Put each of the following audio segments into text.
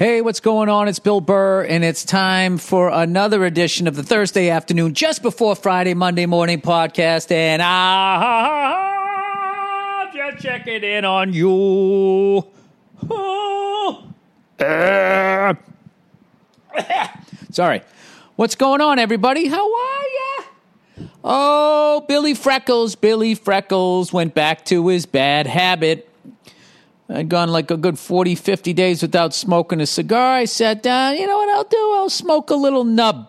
Hey, what's going on? It's Bill Burr, and it's time for another edition of the Thursday afternoon, just before Friday, Monday morning podcast. And ah, just checking in on you. Sorry. What's going on, everybody? How are ya? Oh, Billy Freckles. Billy Freckles went back to his bad habit. I'd gone like a good 40, 50 days without smoking a cigar. I sat down. You know what I'll do? I'll smoke a little nub.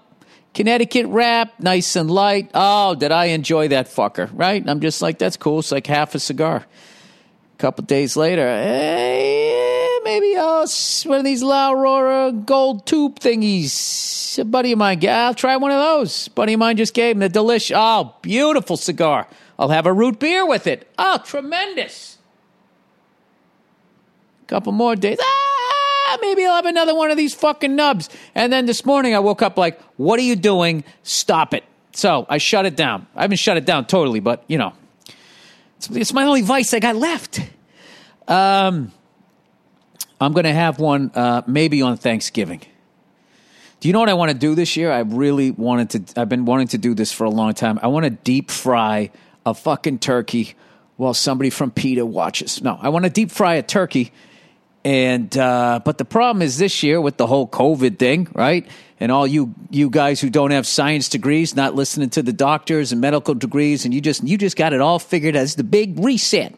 Connecticut wrap, nice and light. Oh, did I enjoy that fucker, right? I'm just like, that's cool. It's like half a cigar. A couple days later, hey, maybe I'll one of these La Aurora gold tube thingies. A buddy of mine, I'll try one of those. Buddy of mine just gave me the delicious, Oh, beautiful cigar. I'll have a root beer with it. Oh, tremendous couple more days. Ah, maybe I'll have another one of these fucking nubs. And then this morning I woke up like, what are you doing? Stop it. So I shut it down. I haven't shut it down totally, but you know, it's, it's my only vice I got left. Um, I'm going to have one uh, maybe on Thanksgiving. Do you know what I want to do this year? I really wanted to. I've been wanting to do this for a long time. I want to deep fry a fucking turkey while somebody from PETA watches. No, I want to deep fry a turkey and uh, but the problem is this year with the whole COVID thing, right? And all you you guys who don't have science degrees, not listening to the doctors and medical degrees, and you just you just got it all figured as the big reset,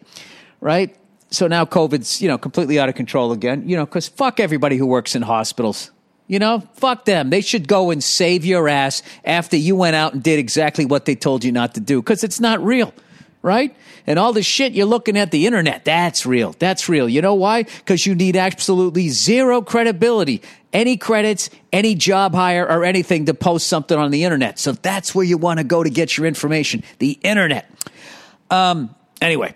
right? So now COVID's you know completely out of control again, you know, because fuck everybody who works in hospitals. You know, fuck them. They should go and save your ass after you went out and did exactly what they told you not to do because it's not real right? And all the shit you're looking at the internet, that's real. That's real. You know why? Because you need absolutely zero credibility, any credits, any job hire, or anything to post something on the internet. So that's where you want to go to get your information the internet. Um, anyway.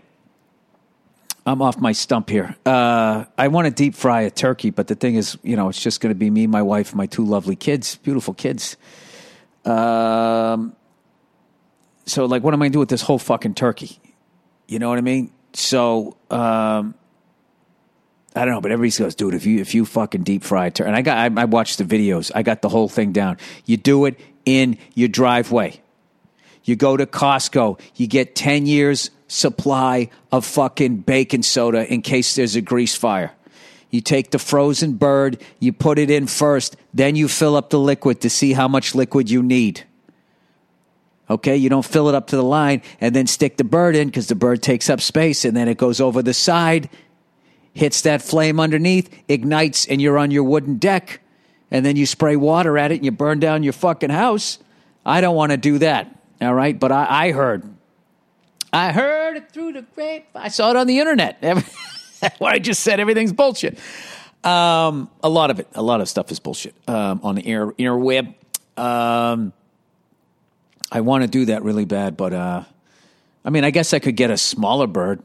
I'm off my stump here. Uh, I want to deep fry a turkey, but the thing is, you know, it's just going to be me, my wife, my two lovely kids, beautiful kids. Um, so like, what am I to do with this whole fucking turkey? You know what I mean? So, um, I don't know, but everybody goes, dude, if you if you fucking deep fry turkey, and I got I, I watched the videos, I got the whole thing down. You do it in your driveway. You go to Costco, you get ten years supply of fucking baking soda in case there's a grease fire. You take the frozen bird, you put it in first, then you fill up the liquid to see how much liquid you need. Okay, you don't fill it up to the line and then stick the bird in because the bird takes up space and then it goes over the side, hits that flame underneath, ignites, and you're on your wooden deck. And then you spray water at it and you burn down your fucking house. I don't want to do that. All right, but I, I heard. I heard it through the grape. I saw it on the internet. what I just said, everything's bullshit. Um, a lot of it, a lot of stuff is bullshit um, on the air, interweb. Um, I want to do that really bad, but uh, I mean, I guess I could get a smaller bird.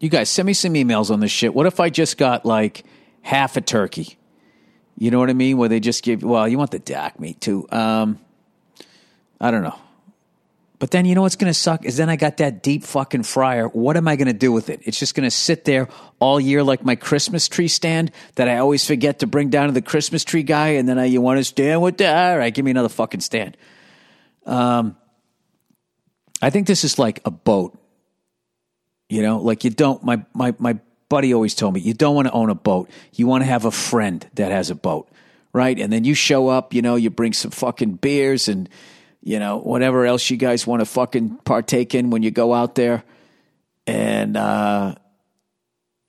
You guys send me some emails on this shit. What if I just got like half a turkey? You know what I mean? Where they just give, well, you want the dak meat too. Um, I don't know. But then you know what's going to suck is then I got that deep fucking fryer. What am I going to do with it? It's just going to sit there all year like my Christmas tree stand that I always forget to bring down to the Christmas tree guy. And then I, you want to stand with that? All right, give me another fucking stand. Um, I think this is like a boat. You know, like you don't. My my my buddy always told me you don't want to own a boat. You want to have a friend that has a boat, right? And then you show up. You know, you bring some fucking beers and you know whatever else you guys want to fucking partake in when you go out there, and uh,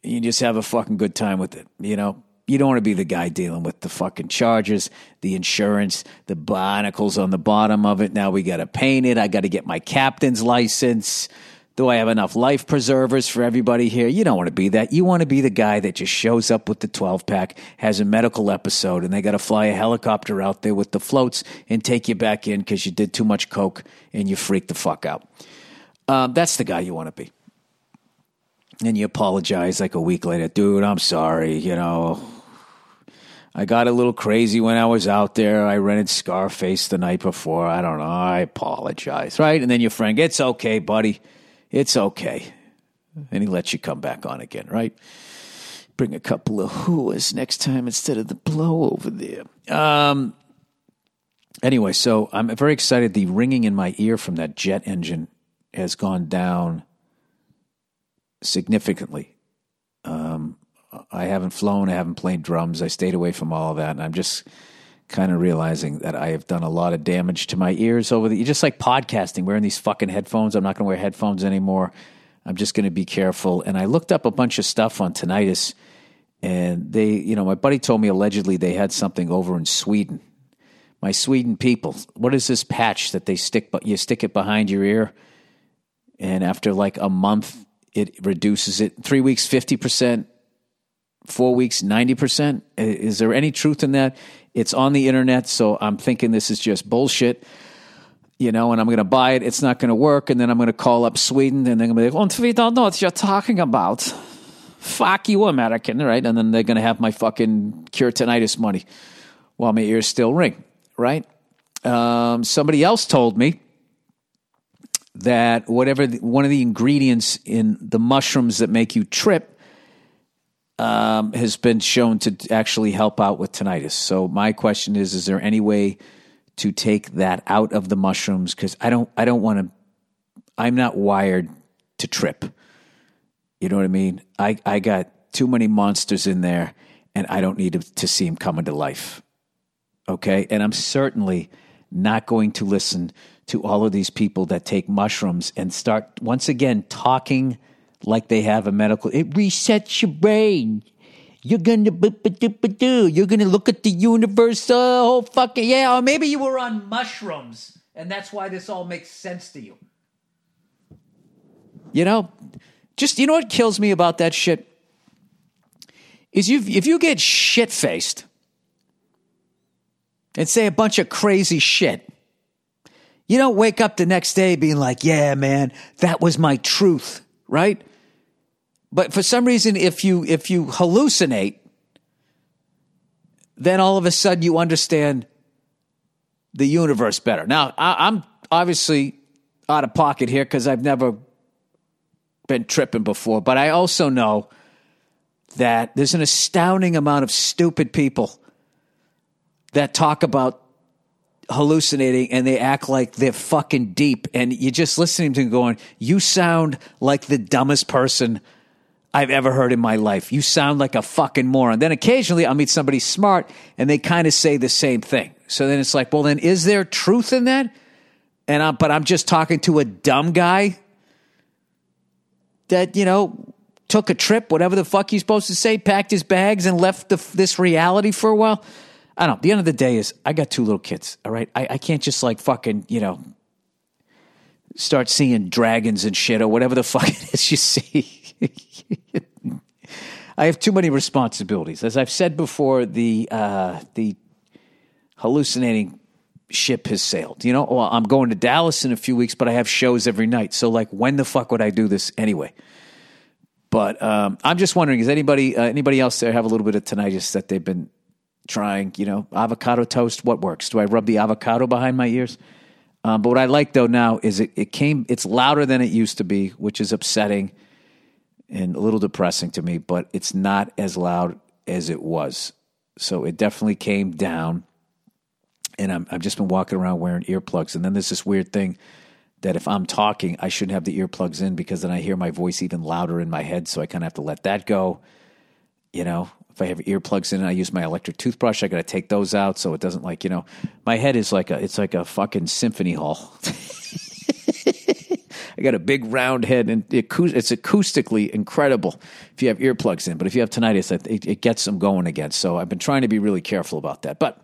you just have a fucking good time with it. You know, you don't want to be the guy dealing with the fucking charges, the insurance, the barnacles on the bottom of it. Now we got to paint it. I got to get my captain's license. Do I have enough life preservers for everybody here? You don't want to be that. You want to be the guy that just shows up with the 12 pack, has a medical episode, and they got to fly a helicopter out there with the floats and take you back in because you did too much coke and you freaked the fuck out. Um, that's the guy you want to be and you apologize like a week later, dude, I'm sorry, you know, I got a little crazy when I was out there. I rented Scarface the night before. I don't know. I apologize, right? And then your friend, it's okay, buddy. It's okay. And he lets you come back on again, right? bring a couple of hooas next time instead of the blow over there. Um, anyway, so I'm very excited. The ringing in my ear from that jet engine has gone down significantly. Um, I haven't flown, I haven't played drums, I stayed away from all of that, and I'm just kind of realizing that I have done a lot of damage to my ears over the just like podcasting, wearing these fucking headphones. I'm not going to wear headphones anymore. I'm just going to be careful. And I looked up a bunch of stuff on tinnitus, and they, you know, my buddy told me allegedly they had something over in Sweden. My Sweden people, what is this patch that they stick? But you stick it behind your ear, and after like a month, it reduces it. Three weeks, fifty percent. Four weeks, ninety percent. Is there any truth in that? It's on the internet, so I'm thinking this is just bullshit you know, and I'm going to buy it. It's not going to work. And then I'm going to call up Sweden and they're going to be like, we don't know what you're talking about. Fuck you, American, right? And then they're going to have my fucking cure tinnitus money while my ears still ring, right? Um, somebody else told me that whatever the, one of the ingredients in the mushrooms that make you trip um, has been shown to actually help out with tinnitus. So my question is: Is there any way to take that out of the mushrooms because I don't I don't want to I'm not wired to trip. You know what I mean? I, I got too many monsters in there and I don't need to, to see them coming to life. Okay? And I'm certainly not going to listen to all of these people that take mushrooms and start once again talking like they have a medical it resets your brain you're gonna do. You're gonna look at the universe. Oh, the whole fucking yeah. Or maybe you were on mushrooms, and that's why this all makes sense to you. You know, just you know what kills me about that shit is you if you get shit faced and say a bunch of crazy shit. You don't wake up the next day being like, yeah, man, that was my truth, right? But for some reason, if you if you hallucinate, then all of a sudden you understand the universe better. Now, I, am obviously out of pocket here because I've never been tripping before, but I also know that there's an astounding amount of stupid people that talk about hallucinating and they act like they're fucking deep and you're just listening to them going you sound like the dumbest person I've ever heard in my life. You sound like a fucking moron. Then occasionally I'll meet somebody smart and they kind of say the same thing. So then it's like, well, then is there truth in that? And I'm, but I'm just talking to a dumb guy that, you know, took a trip, whatever the fuck he's supposed to say, packed his bags and left the, this reality for a while. I don't know. The end of the day is I got two little kids. All right. I, I can't just like fucking, you know, start seeing dragons and shit or whatever the fuck it is you see. I have too many responsibilities. As I've said before, the uh, the hallucinating ship has sailed. You know, well, I'm going to Dallas in a few weeks, but I have shows every night. So, like, when the fuck would I do this anyway? But um, I'm just wondering: is anybody uh, anybody else there have a little bit of tinnitus that they've been trying? You know, avocado toast. What works? Do I rub the avocado behind my ears? Um, but what I like though now is it, it came. It's louder than it used to be, which is upsetting and a little depressing to me, but it's not as loud as it was. So it definitely came down. And I'm, I've just been walking around wearing earplugs. And then there's this weird thing that if I'm talking, I shouldn't have the earplugs in because then I hear my voice even louder in my head. So I kind of have to let that go. You know, if I have earplugs in and I use my electric toothbrush, I got to take those out so it doesn't like, you know, my head is like a, it's like a fucking symphony hall. I got a big round head, and it's acoustically incredible if you have earplugs in. But if you have tinnitus, it, gets them going again. So I've been trying to be really careful about that. But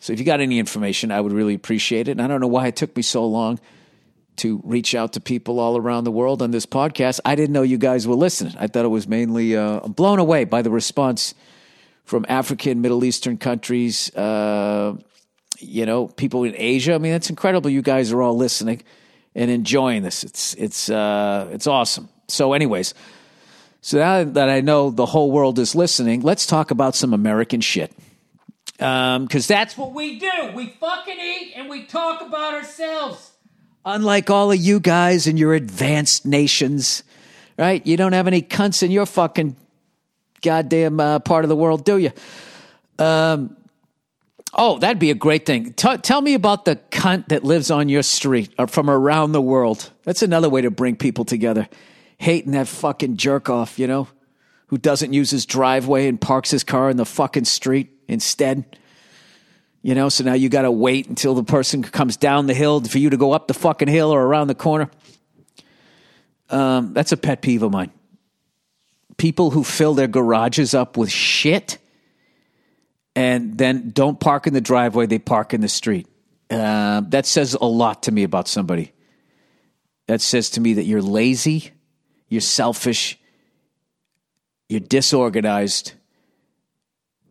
so if you got any information, I would really appreciate it. And I don't know why it took me so long to reach out to people all around the world on this podcast. I didn't know you guys were listening. I thought it was mainly uh, blown away by the response from African, Middle Eastern countries. Uh, you know, people in Asia. I mean, that's incredible. You guys are all listening and enjoying this. It's it's uh, it's awesome. So, anyways, so now that I know the whole world is listening, let's talk about some American shit. Because um, that's what we do. We fucking eat and we talk about ourselves. Unlike all of you guys in your advanced nations, right? You don't have any cunts in your fucking goddamn uh, part of the world, do you? Um, oh, that'd be a great thing. T- tell me about the cunt that lives on your street or from around the world. That's another way to bring people together. Hating that fucking jerk off, you know, who doesn't use his driveway and parks his car in the fucking street instead. You know, so now you got to wait until the person comes down the hill for you to go up the fucking hill or around the corner. Um, that's a pet peeve of mine. People who fill their garages up with shit and then don't park in the driveway, they park in the street. Uh, that says a lot to me about somebody. That says to me that you're lazy, you're selfish, you're disorganized,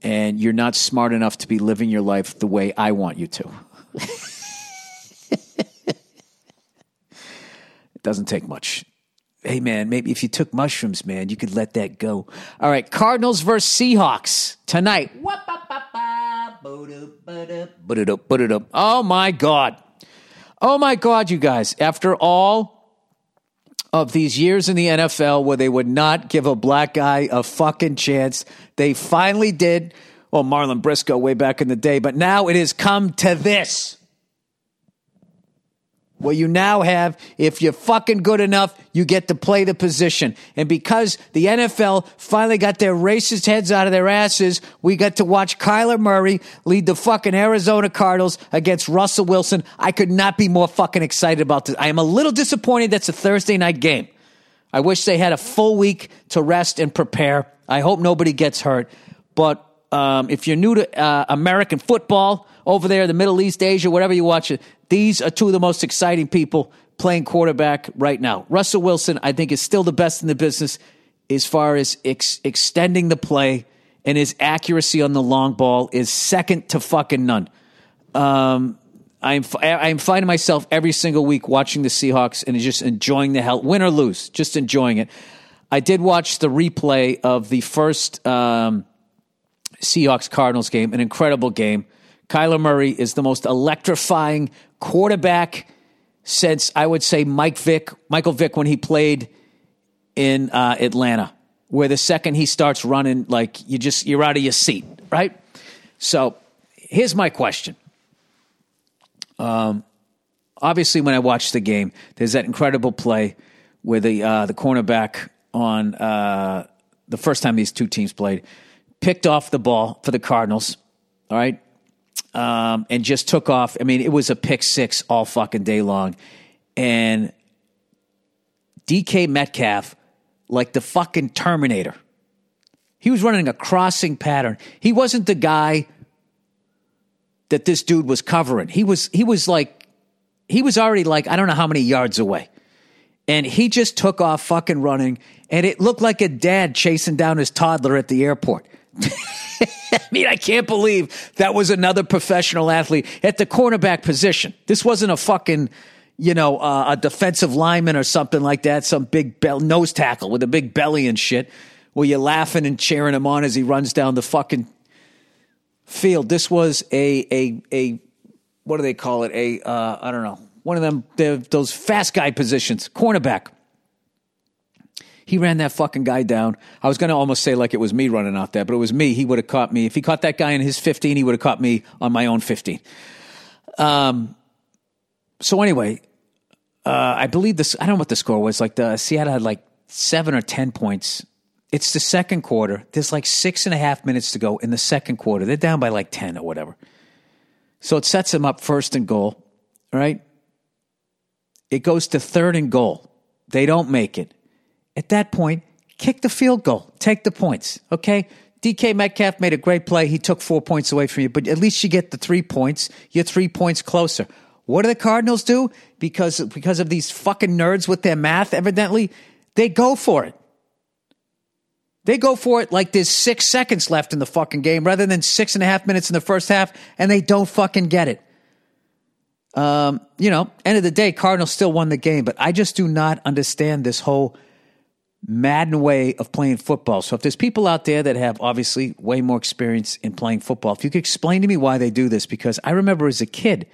and you're not smart enough to be living your life the way I want you to. it doesn't take much. Hey, man, maybe if you took mushrooms, man, you could let that go. All right, Cardinals versus Seahawks tonight. Oh, my God. Oh, my God, you guys. After all of these years in the NFL where they would not give a black guy a fucking chance. They finally did. Well, Marlon Briscoe way back in the day, but now it has come to this. Well, you now have, if you're fucking good enough, you get to play the position. And because the NFL finally got their racist heads out of their asses, we got to watch Kyler Murray lead the fucking Arizona Cardinals against Russell Wilson. I could not be more fucking excited about this. I am a little disappointed that's a Thursday night game. I wish they had a full week to rest and prepare. I hope nobody gets hurt. But um, if you're new to uh, American football over there, the Middle East, Asia, whatever you watch it, these are two of the most exciting people playing quarterback right now. Russell Wilson, I think, is still the best in the business as far as ex- extending the play, and his accuracy on the long ball is second to fucking none. Um, I'm I'm finding myself every single week watching the Seahawks and just enjoying the hell, win or lose, just enjoying it. I did watch the replay of the first um, Seahawks Cardinals game, an incredible game. Kyler Murray is the most electrifying quarterback since I would say Mike Vick, Michael Vick when he played in uh, Atlanta, where the second he starts running, like you just you're out of your seat, right? So here's my question. Um, obviously, when I watched the game, there's that incredible play where the uh, the cornerback on uh, the first time these two teams played picked off the ball for the Cardinals. All right, um, and just took off. I mean, it was a pick six all fucking day long. And DK Metcalf, like the fucking Terminator, he was running a crossing pattern. He wasn't the guy that this dude was covering. He was he was like he was already like I don't know how many yards away. And he just took off fucking running and it looked like a dad chasing down his toddler at the airport. I mean, I can't believe that was another professional athlete at the cornerback position. This wasn't a fucking, you know, uh, a defensive lineman or something like that, some big be- nose tackle with a big belly and shit, where you're laughing and cheering him on as he runs down the fucking field. This was a, a, a, what do they call it? A, uh, I don't know, one of them, those fast guy positions, cornerback. He ran that fucking guy down. I was going to almost say like it was me running out there, but it was me. He would have caught me. If he caught that guy in his 15, he would have caught me on my own 15. Um, so anyway, uh, I believe this, I don't know what the score was. Like the Seattle had like seven or 10 points. It's the second quarter. There's like six and a half minutes to go in the second quarter. They're down by like 10 or whatever. So it sets them up first and goal, right? It goes to third and goal. They don't make it. At that point, kick the field goal, take the points, okay? DK Metcalf made a great play. He took four points away from you, but at least you get the three points. You're three points closer. What do the Cardinals do? Because, because of these fucking nerds with their math, evidently, they go for it. They go for it like there's six seconds left in the fucking game rather than six and a half minutes in the first half, and they don't fucking get it. Um, you know, end of the day, Cardinals still won the game, but I just do not understand this whole Madden way of playing football. So if there's people out there that have obviously way more experience in playing football, if you could explain to me why they do this, because I remember as a kid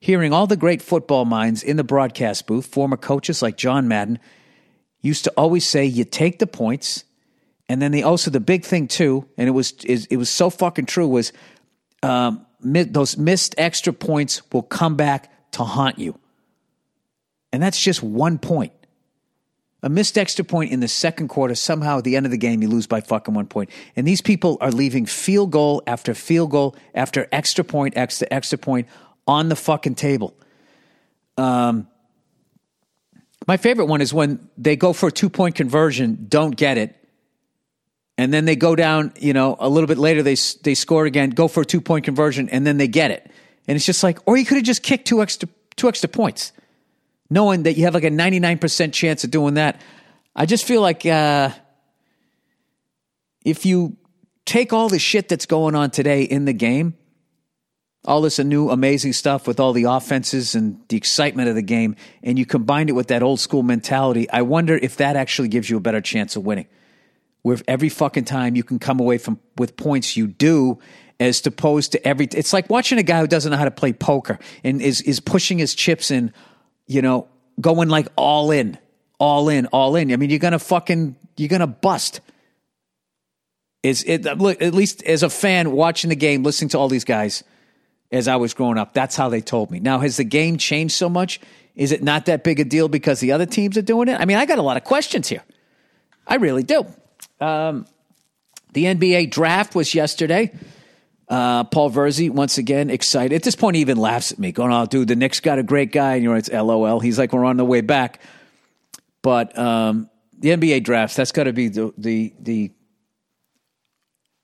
hearing all the great football minds in the broadcast booth, former coaches like John Madden, used to always say, you take the points And then the also the big thing too, and it was is, it was so fucking true was um, those missed extra points will come back to haunt you, and that's just one point. A missed extra point in the second quarter, somehow at the end of the game, you lose by fucking one point. And these people are leaving field goal after field goal after extra point, extra, extra point on the fucking table. Um, my favorite one is when they go for a two point conversion, don't get it, and then they go down. You know, a little bit later they they score again, go for a two point conversion, and then they get it. And it's just like, or you could have just kicked two extra two extra points, knowing that you have like a ninety nine percent chance of doing that. I just feel like uh, if you take all the shit that's going on today in the game, all this new amazing stuff with all the offenses and the excitement of the game, and you combine it with that old school mentality, I wonder if that actually gives you a better chance of winning. Where every fucking time you can come away from with points you do, as opposed to every. It's like watching a guy who doesn't know how to play poker and is is pushing his chips in, you know, going like all in, all in, all in. I mean, you're gonna fucking you're gonna bust. Is it look at least as a fan watching the game, listening to all these guys as I was growing up. That's how they told me. Now, has the game changed so much? Is it not that big a deal because the other teams are doing it? I mean, I got a lot of questions here. I really do. Um, the NBA draft was yesterday. Uh, Paul Verzi, once again, excited. At this point, he even laughs at me, going, Oh, dude, the Knicks got a great guy. And you know, it's LOL. He's like, We're on the way back. But um, the NBA drafts, that's got to be the, the, the,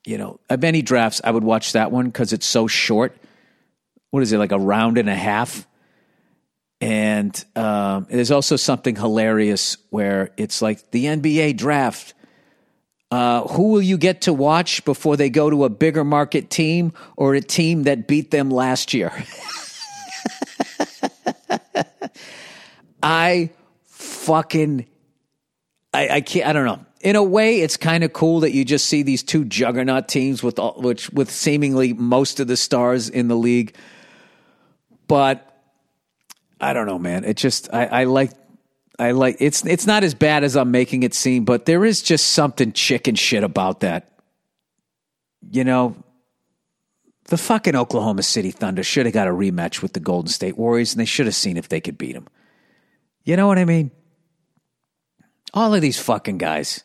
you know, of any drafts, I would watch that one because it's so short what is it like a round and a half and um, there's also something hilarious where it's like the nba draft uh, who will you get to watch before they go to a bigger market team or a team that beat them last year? I fucking I, I can't i don't know. In a way, it's kind of cool that you just see these two juggernaut teams with all, which with seemingly most of the stars in the league. But I don't know, man. It just I, I like I like it's it's not as bad as I'm making it seem, but there is just something chicken shit about that. You know, the fucking Oklahoma City Thunder should have got a rematch with the Golden State Warriors, and they should have seen if they could beat them. You know what I mean? All of these fucking guys.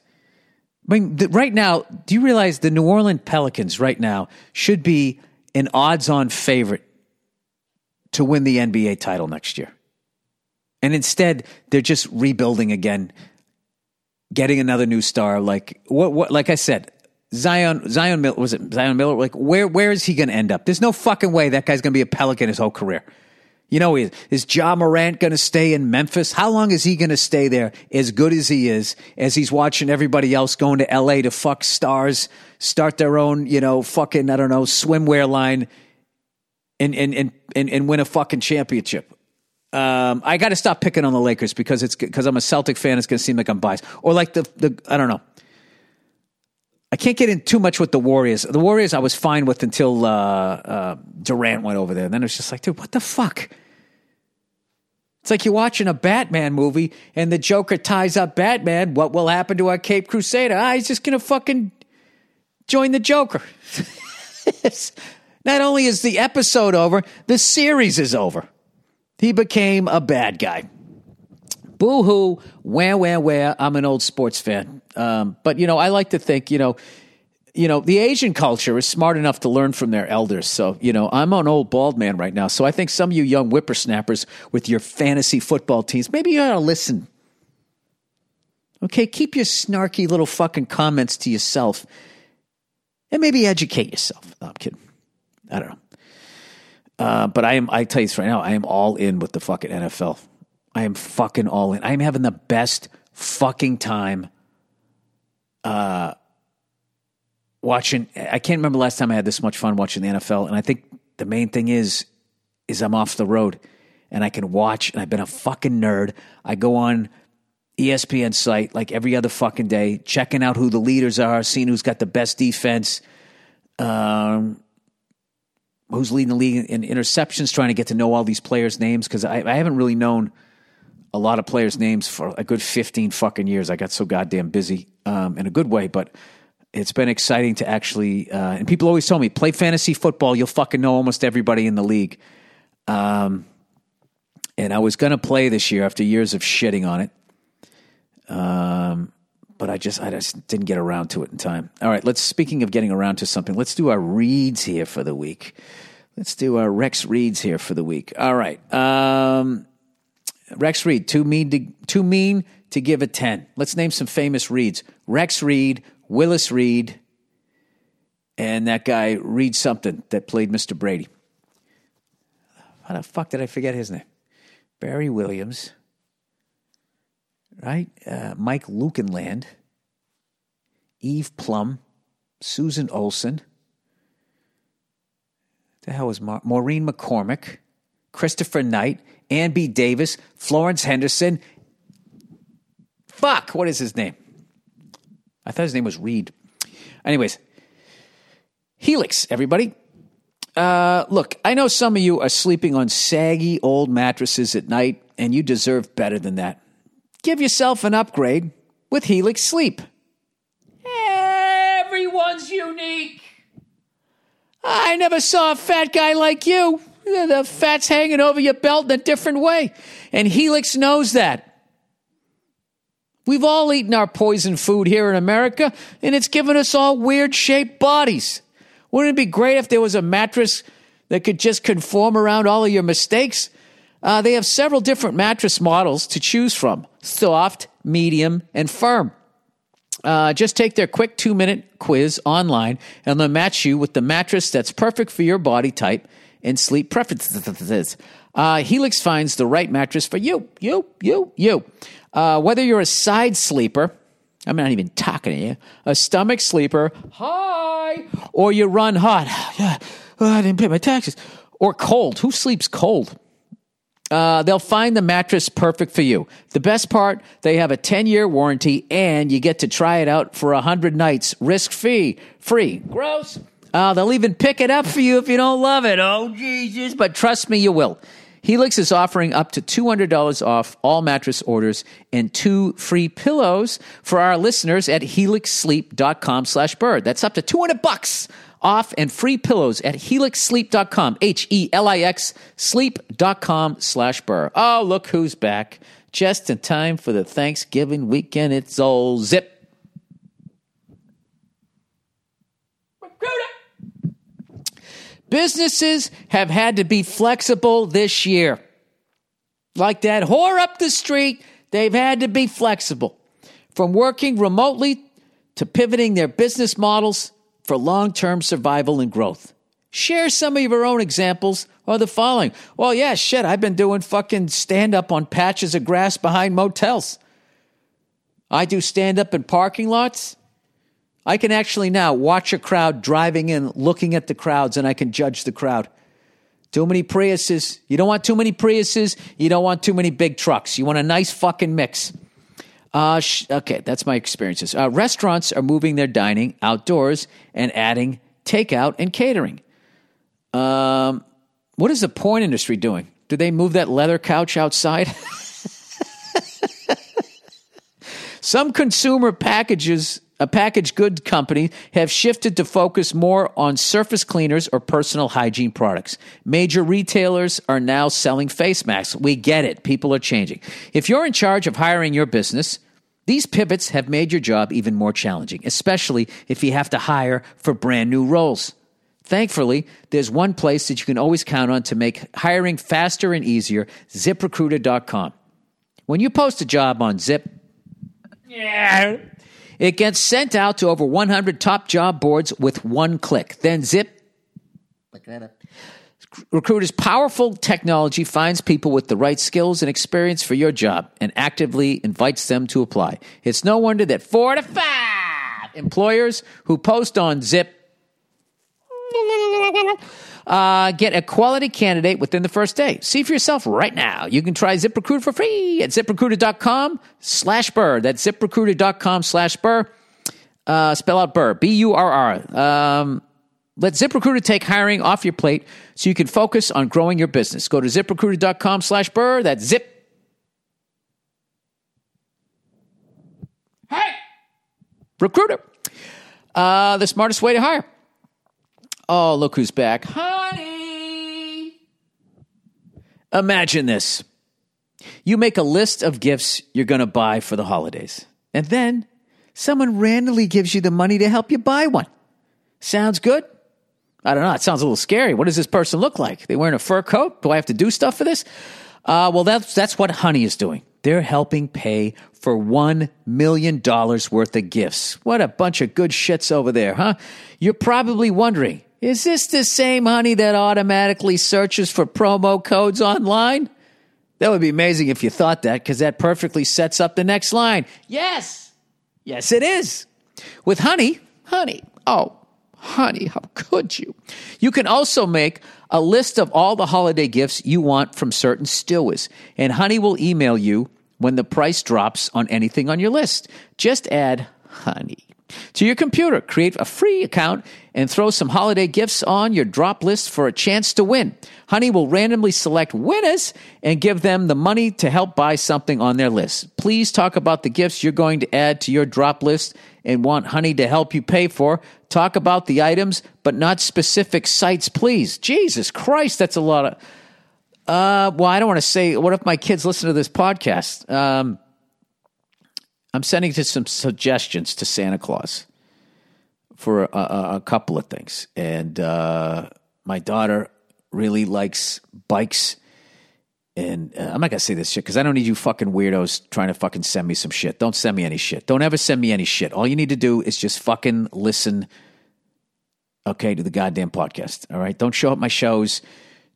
I mean, right now, do you realize the New Orleans Pelicans right now should be an odds-on favorite to win the NBA title next year. And instead, they're just rebuilding again, getting another new star. Like what? What? Like I said, Zion. Zion Miller was it Zion Miller? Like where? Where is he going to end up? There's no fucking way that guy's going to be a Pelican his whole career. You know, is, is Ja Morant going to stay in Memphis? How long is he going to stay there as good as he is, as he's watching everybody else going to LA to fuck stars, start their own, you know, fucking, I don't know, swimwear line and and and and, and win a fucking championship. Um, I got to stop picking on the Lakers because it's because I'm a Celtic fan. It's going to seem like I'm biased, or like the the I don't know. I can't get in too much with the Warriors. The Warriors I was fine with until uh, uh, Durant went over there. And then was just like, dude, what the fuck? It's like you're watching a Batman movie and the Joker ties up Batman. What will happen to our Cape Crusader? Ah, he's just going to fucking join the Joker. Not only is the episode over, the series is over. He became a bad guy. Boo hoo, where, where, where. I'm an old sports fan. Um, but, you know, I like to think, you know, you know, the Asian culture is smart enough to learn from their elders. So, you know, I'm an old bald man right now. So I think some of you young whippersnappers with your fantasy football teams, maybe you ought to listen. Okay, keep your snarky little fucking comments to yourself and maybe educate yourself. No, I'm kidding. I don't know. Uh, but I am. I tell you this right now. I am all in with the fucking NFL. I am fucking all in. I am having the best fucking time. Uh, watching. I can't remember last time I had this much fun watching the NFL. And I think the main thing is, is I'm off the road and I can watch. And I've been a fucking nerd. I go on ESPN site like every other fucking day, checking out who the leaders are, seeing who's got the best defense. Um, who's leading the league in interceptions, trying to get to know all these players' names because I, I, haven't really known a lot of players' names for a good 15 fucking years. I got so goddamn busy um, in a good way, but it's been exciting to actually. Uh, and people always tell me, play fantasy football, you'll fucking know almost everybody in the league. Um, and I was going to play this year after years of shitting on it. Um, but I just I just didn't get around to it in time. All right, let's speaking of getting around to something, let's do our reads here for the week. Let's do our Rex reads here for the week. All right. Um, Rex Reed, too mean to too mean to give a 10. Let's name some famous reads. Rex Reed, Willis Reed, and that guy Reed something that played Mr. Brady. How the fuck did I forget his name? Barry Williams right? Uh, Mike Lookinland, Eve Plumb, Susan Olson. The hell Ma- Maureen McCormick, Christopher Knight, Ann B. Davis, Florence Henderson. Fuck, what is his name? I thought his name was Reed. Anyways, Helix, everybody. Uh, look, I know some of you are sleeping on saggy old mattresses at night, and you deserve better than that. Give yourself an upgrade with Helix Sleep. Everyone's unique. I never saw a fat guy like you. The fat's hanging over your belt in a different way. And Helix knows that. We've all eaten our poison food here in America, and it's given us all weird shaped bodies. Wouldn't it be great if there was a mattress that could just conform around all of your mistakes? Uh, they have several different mattress models to choose from soft, medium, and firm. Uh, just take their quick two minute quiz online and they'll match you with the mattress that's perfect for your body type and sleep preferences. Uh, Helix finds the right mattress for you, you, you, you. Uh, whether you're a side sleeper, I'm not even talking to you, a stomach sleeper, hi, or you run hot, oh, I didn't pay my taxes, or cold. Who sleeps cold? Uh, they'll find the mattress perfect for you. The best part, they have a 10 year warranty and you get to try it out for 100 nights risk free. Free. Gross. Uh, they'll even pick it up for you if you don't love it. Oh, Jesus. But trust me, you will. Helix is offering up to $200 off all mattress orders and two free pillows for our listeners at helixsleep.com slash burr. That's up to 200 bucks off and free pillows at helixsleep.com, H E L I X sleep.com slash burr. Oh, look who's back. Just in time for the Thanksgiving weekend. It's all Zip. Businesses have had to be flexible this year. Like that whore up the street, they've had to be flexible. From working remotely to pivoting their business models for long term survival and growth. Share some of your own examples or the following. Well, yeah, shit, I've been doing fucking stand up on patches of grass behind motels. I do stand up in parking lots. I can actually now watch a crowd driving in, looking at the crowds, and I can judge the crowd. Too many Priuses. You don't want too many Priuses. You don't want too many big trucks. You want a nice fucking mix. Uh, sh- okay, that's my experiences. Uh, restaurants are moving their dining outdoors and adding takeout and catering. Um, what is the porn industry doing? Do they move that leather couch outside? Some consumer packages, a packaged good company, have shifted to focus more on surface cleaners or personal hygiene products. Major retailers are now selling face masks. We get it. People are changing. If you're in charge of hiring your business, these pivots have made your job even more challenging, especially if you have to hire for brand new roles. Thankfully, there's one place that you can always count on to make hiring faster and easier ziprecruiter.com. When you post a job on Zip, yeah, it gets sent out to over 100 top job boards with one click. Then Zip, look that Recruiter's powerful technology finds people with the right skills and experience for your job and actively invites them to apply. It's no wonder that four to five employers who post on Zip uh, get a quality candidate within the first day. See for yourself right now. You can try ZipRecruiter for free at ziprecruiter.com slash burr. That's ziprecruiter.com slash burr. Uh, spell out burr, B U R R. Um, let ZipRecruiter take hiring off your plate so you can focus on growing your business. Go to ziprecruiter.com slash burr. That's zip. Hey! Recruiter. Uh, the smartest way to hire. Oh, look who's back. Honey! Imagine this. You make a list of gifts you're going to buy for the holidays, and then someone randomly gives you the money to help you buy one. Sounds good? I don't know. It sounds a little scary. What does this person look like? They wearing a fur coat? Do I have to do stuff for this? Uh, well, that's that's what Honey is doing. They're helping pay for $1 million worth of gifts. What a bunch of good shits over there, huh? You're probably wondering, is this the same honey that automatically searches for promo codes online? That would be amazing if you thought that, because that perfectly sets up the next line. Yes. Yes, it is. With honey, honey. Oh, honey, how could you? You can also make a list of all the holiday gifts you want from certain stillers, and honey will email you when the price drops on anything on your list. Just add honey to your computer. Create a free account and throw some holiday gifts on your drop list for a chance to win. Honey will randomly select winners and give them the money to help buy something on their list. Please talk about the gifts you're going to add to your drop list and want Honey to help you pay for. Talk about the items, but not specific sites, please. Jesus Christ, that's a lot of. Uh, well, I don't want to say. What if my kids listen to this podcast? Um, I'm sending to some suggestions to Santa Claus for a, a, a couple of things, and uh, my daughter really likes bikes. And uh, I'm not gonna say this shit because I don't need you fucking weirdos trying to fucking send me some shit. Don't send me any shit. Don't ever send me any shit. All you need to do is just fucking listen, okay, to the goddamn podcast. All right. Don't show up my shows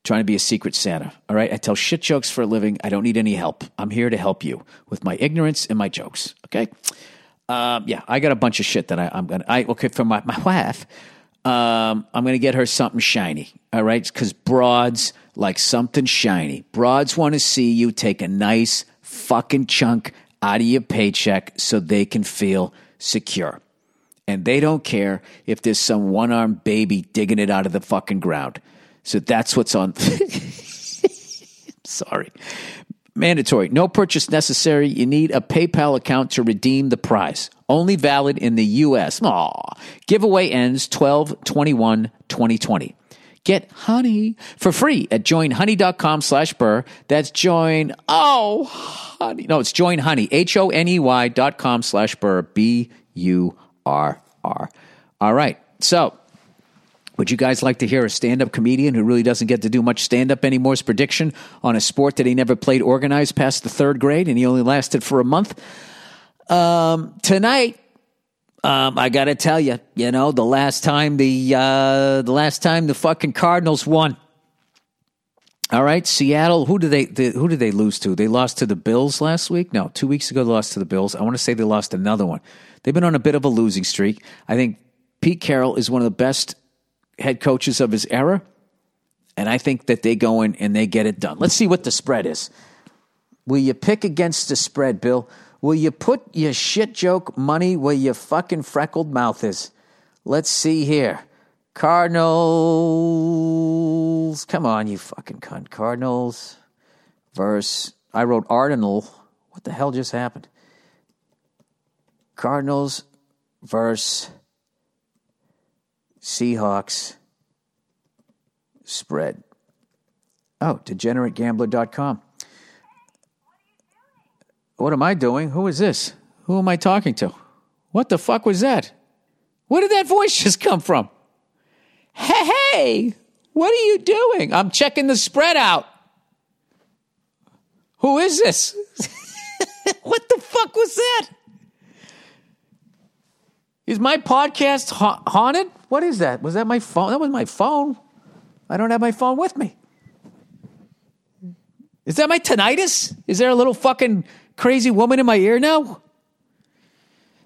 trying to be a secret Santa. All right. I tell shit jokes for a living. I don't need any help. I'm here to help you with my ignorance and my jokes. Okay. Um, yeah, I got a bunch of shit that I, am gonna. I okay for my my wife. Um, I'm gonna get her something shiny. All right, because broads like something shiny. Broads want to see you take a nice fucking chunk out of your paycheck so they can feel secure. And they don't care if there's some one armed baby digging it out of the fucking ground. So that's what's on. Sorry. Mandatory. No purchase necessary. You need a PayPal account to redeem the prize. Only valid in the U.S. Aw. Giveaway ends 12 21 2020. Get honey for free at joinhoney.com slash burr. That's join, oh, honey. No, it's join honey, H O N E Y dot com slash burr, B U R R. All right. So would you guys like to hear a stand up comedian who really doesn't get to do much stand up anymore's prediction on a sport that he never played organized past the third grade and he only lasted for a month? Um, tonight, um, I got to tell you, you know, the last time the uh, the last time the fucking Cardinals won. All right, Seattle. Who did they, they who did they lose to? They lost to the Bills last week. No, two weeks ago they lost to the Bills. I want to say they lost another one. They've been on a bit of a losing streak. I think Pete Carroll is one of the best head coaches of his era. And I think that they go in and they get it done. Let's see what the spread is. Will you pick against the spread, Bill? Will you put your shit joke money where your fucking freckled mouth is? Let's see here. Cardinals. Come on, you fucking cunt. Cardinals verse. I wrote Ardenal. What the hell just happened? Cardinals verse Seahawks spread. Oh, degenerategambler.com. What am I doing? Who is this? Who am I talking to? What the fuck was that? Where did that voice just come from? Hey, hey, what are you doing? I'm checking the spread out. Who is this? what the fuck was that? Is my podcast ha- haunted? What is that? Was that my phone? That was my phone. I don't have my phone with me. Is that my tinnitus? Is there a little fucking crazy woman in my ear now?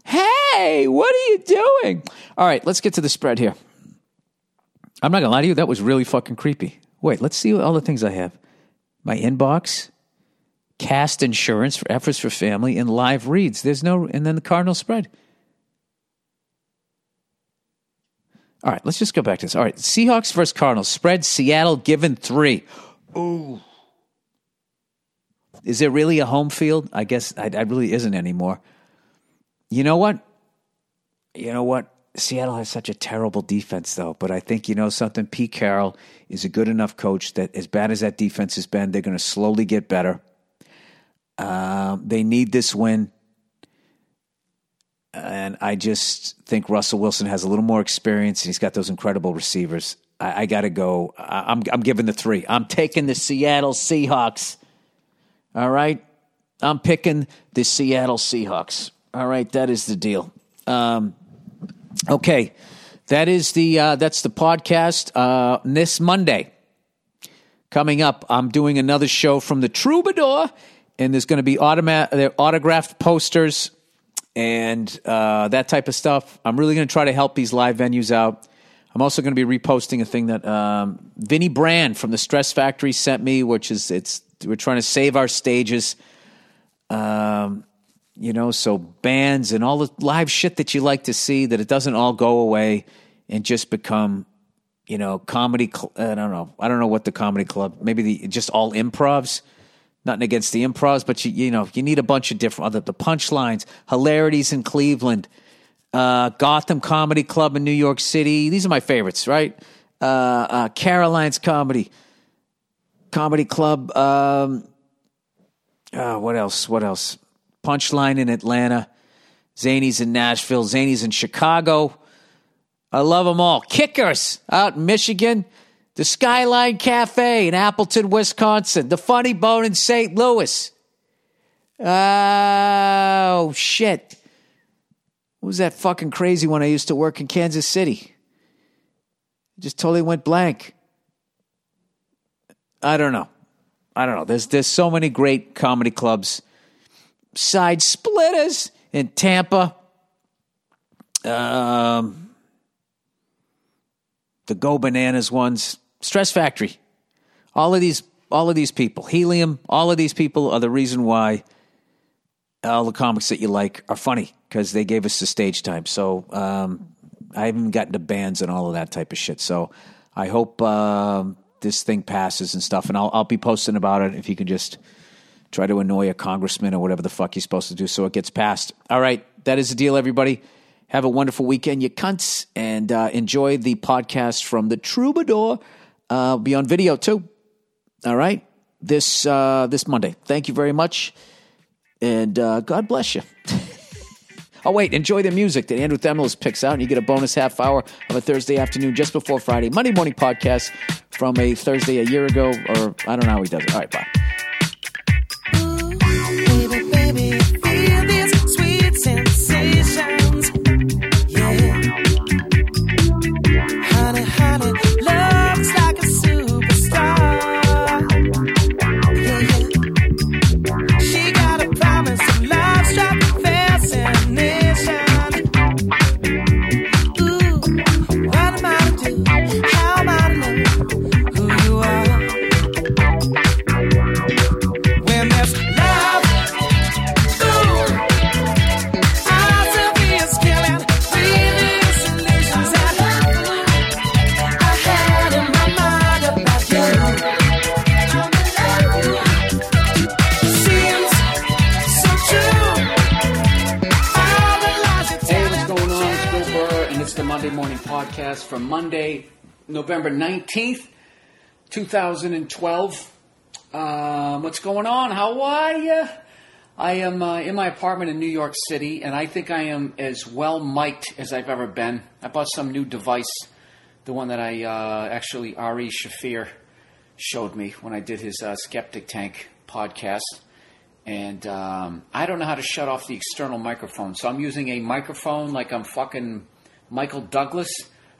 Hey, what are you doing? All right, let's get to the spread here. I'm not gonna lie to you, that was really fucking creepy. Wait, let's see all the things I have. My inbox, cast insurance for efforts for family, and live reads. There's no, and then the Cardinal spread. All right, let's just go back to this. All right, Seahawks versus Cardinals spread. Seattle given three. Ooh. Is there really a home field? I guess I, I really isn't anymore. you know what? You know what? Seattle has such a terrible defense, though. But I think you know something. Pete Carroll is a good enough coach that, as bad as that defense has been, they're going to slowly get better. Um, they need this win, and I just think Russell Wilson has a little more experience, and he's got those incredible receivers. I, I got to go. I, I'm I'm giving the three. I'm taking the Seattle Seahawks. All right, I'm picking the Seattle Seahawks. All right, that is the deal. Um, okay, that is the uh, that's the podcast. Uh, this Monday coming up, I'm doing another show from the Troubadour, and there's going to be automa- autographed posters and uh, that type of stuff. I'm really going to try to help these live venues out. I'm also going to be reposting a thing that um, Vinny Brand from the Stress Factory sent me, which is it's we're trying to save our stages. Um, you know, so bands and all the live shit that you like to see, that it doesn't all go away and just become, you know, comedy. Cl- I don't know. I don't know what the comedy club. Maybe the just all improvs. Nothing against the improvs, but you you know you need a bunch of different other the punchlines, hilarities in Cleveland, uh, Gotham Comedy Club in New York City. These are my favorites, right? Uh, uh, Caroline's Comedy Comedy Club. Um, uh, what else? What else? Punchline in Atlanta. Zanies in Nashville. Zanies in Chicago. I love them all. Kickers out in Michigan. The Skyline Cafe in Appleton, Wisconsin. The Funny Bone in St. Louis. Oh, shit. What was that fucking crazy one I used to work in Kansas City? Just totally went blank. I don't know. I don't know. There's there's so many great comedy clubs. Side splitters in Tampa. Um, the Go Bananas ones, Stress Factory. All of these all of these people, Helium, all of these people are the reason why all the comics that you like are funny because they gave us the stage time. So um, I haven't gotten to bands and all of that type of shit. So I hope um, this thing passes and stuff, and I'll I'll be posting about it if you can just try to annoy a congressman or whatever the fuck you're supposed to do so it gets passed. All right, that is the deal, everybody. Have a wonderful weekend, you cunts, and uh, enjoy the podcast from the Troubadour. Uh, be on video too. All right, this uh, this Monday. Thank you very much, and uh, God bless you. Oh, wait, enjoy the music that Andrew Themlis picks out, and you get a bonus half hour of a Thursday afternoon just before Friday, Monday morning podcast from a Thursday a year ago, or I don't know how he does it. All right, bye. Podcast from Monday, November 19th, 2012. Um, what's going on? How are you? I am uh, in my apartment in New York City, and I think I am as well mic'd as I've ever been. I bought some new device, the one that I uh, actually, Ari Shaffir showed me when I did his uh, Skeptic Tank podcast and um, I don't know how to shut off the external microphone. So I'm using a microphone like I'm fucking Michael Douglas.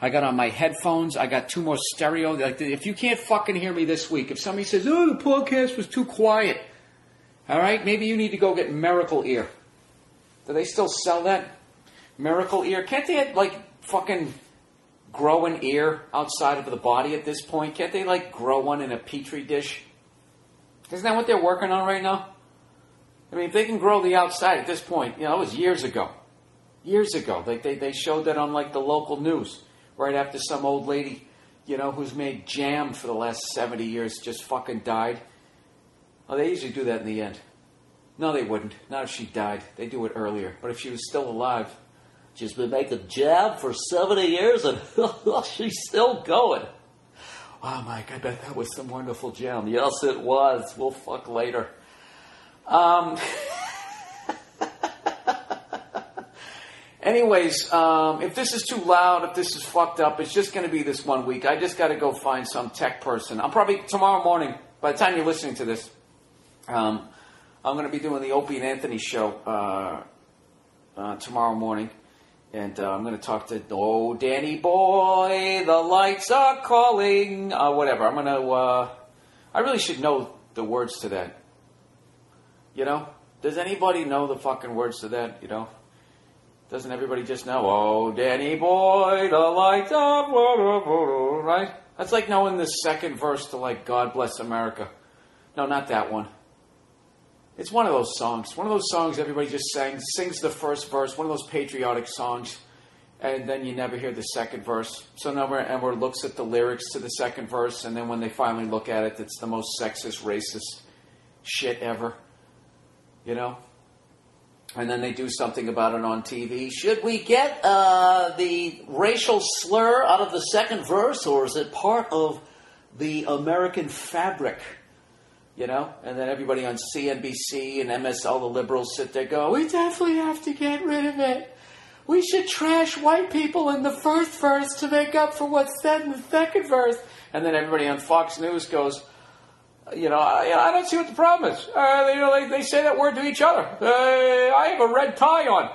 I got on my headphones. I got two more stereo. Like if you can't fucking hear me this week, if somebody says, "Oh, the podcast was too quiet," all right, maybe you need to go get Miracle Ear. Do they still sell that Miracle Ear? Can't they like fucking grow an ear outside of the body at this point? Can't they like grow one in a petri dish? Isn't that what they're working on right now? I mean, if they can grow the outside at this point, you know, it was years ago. Years ago. They, they, they showed that on like the local news right after some old lady, you know, who's made jam for the last 70 years just fucking died. Oh, they usually do that in the end. No, they wouldn't. Not if she died. They do it earlier. But if she was still alive, She's been making jam for 70 years and she's still going. wow, Mike, I bet that was some wonderful jam. Yes, it was. We'll fuck later. Um. Anyways, um, if this is too loud, if this is fucked up, it's just going to be this one week. I just got to go find some tech person. I'm probably tomorrow morning. By the time you're listening to this, um, I'm going to be doing the Opie and Anthony show uh, uh, tomorrow morning, and uh, I'm going to talk to oh Danny boy, the lights are calling, uh, whatever. I'm going to. Uh, I really should know the words to that. You know, does anybody know the fucking words to that? You know. Doesn't everybody just know? Oh, Danny boy, the lights up, right? That's like knowing the second verse to like God Bless America. No, not that one. It's one of those songs. One of those songs everybody just sang, sings the first verse. One of those patriotic songs, and then you never hear the second verse. So never ever looks at the lyrics to the second verse, and then when they finally look at it, it's the most sexist, racist shit ever. You know, and then they do something about it on TV. Should we get uh, the racial slur out of the second verse, or is it part of the American fabric? You know, and then everybody on CNBC and MS, all the liberals sit there go, we definitely have to get rid of it. We should trash white people in the first verse to make up for what's said in the second verse. And then everybody on Fox News goes, you know, I, I don't see what the problem is. Uh, you know, they, they say that word to each other. Uh, I have a red tie on.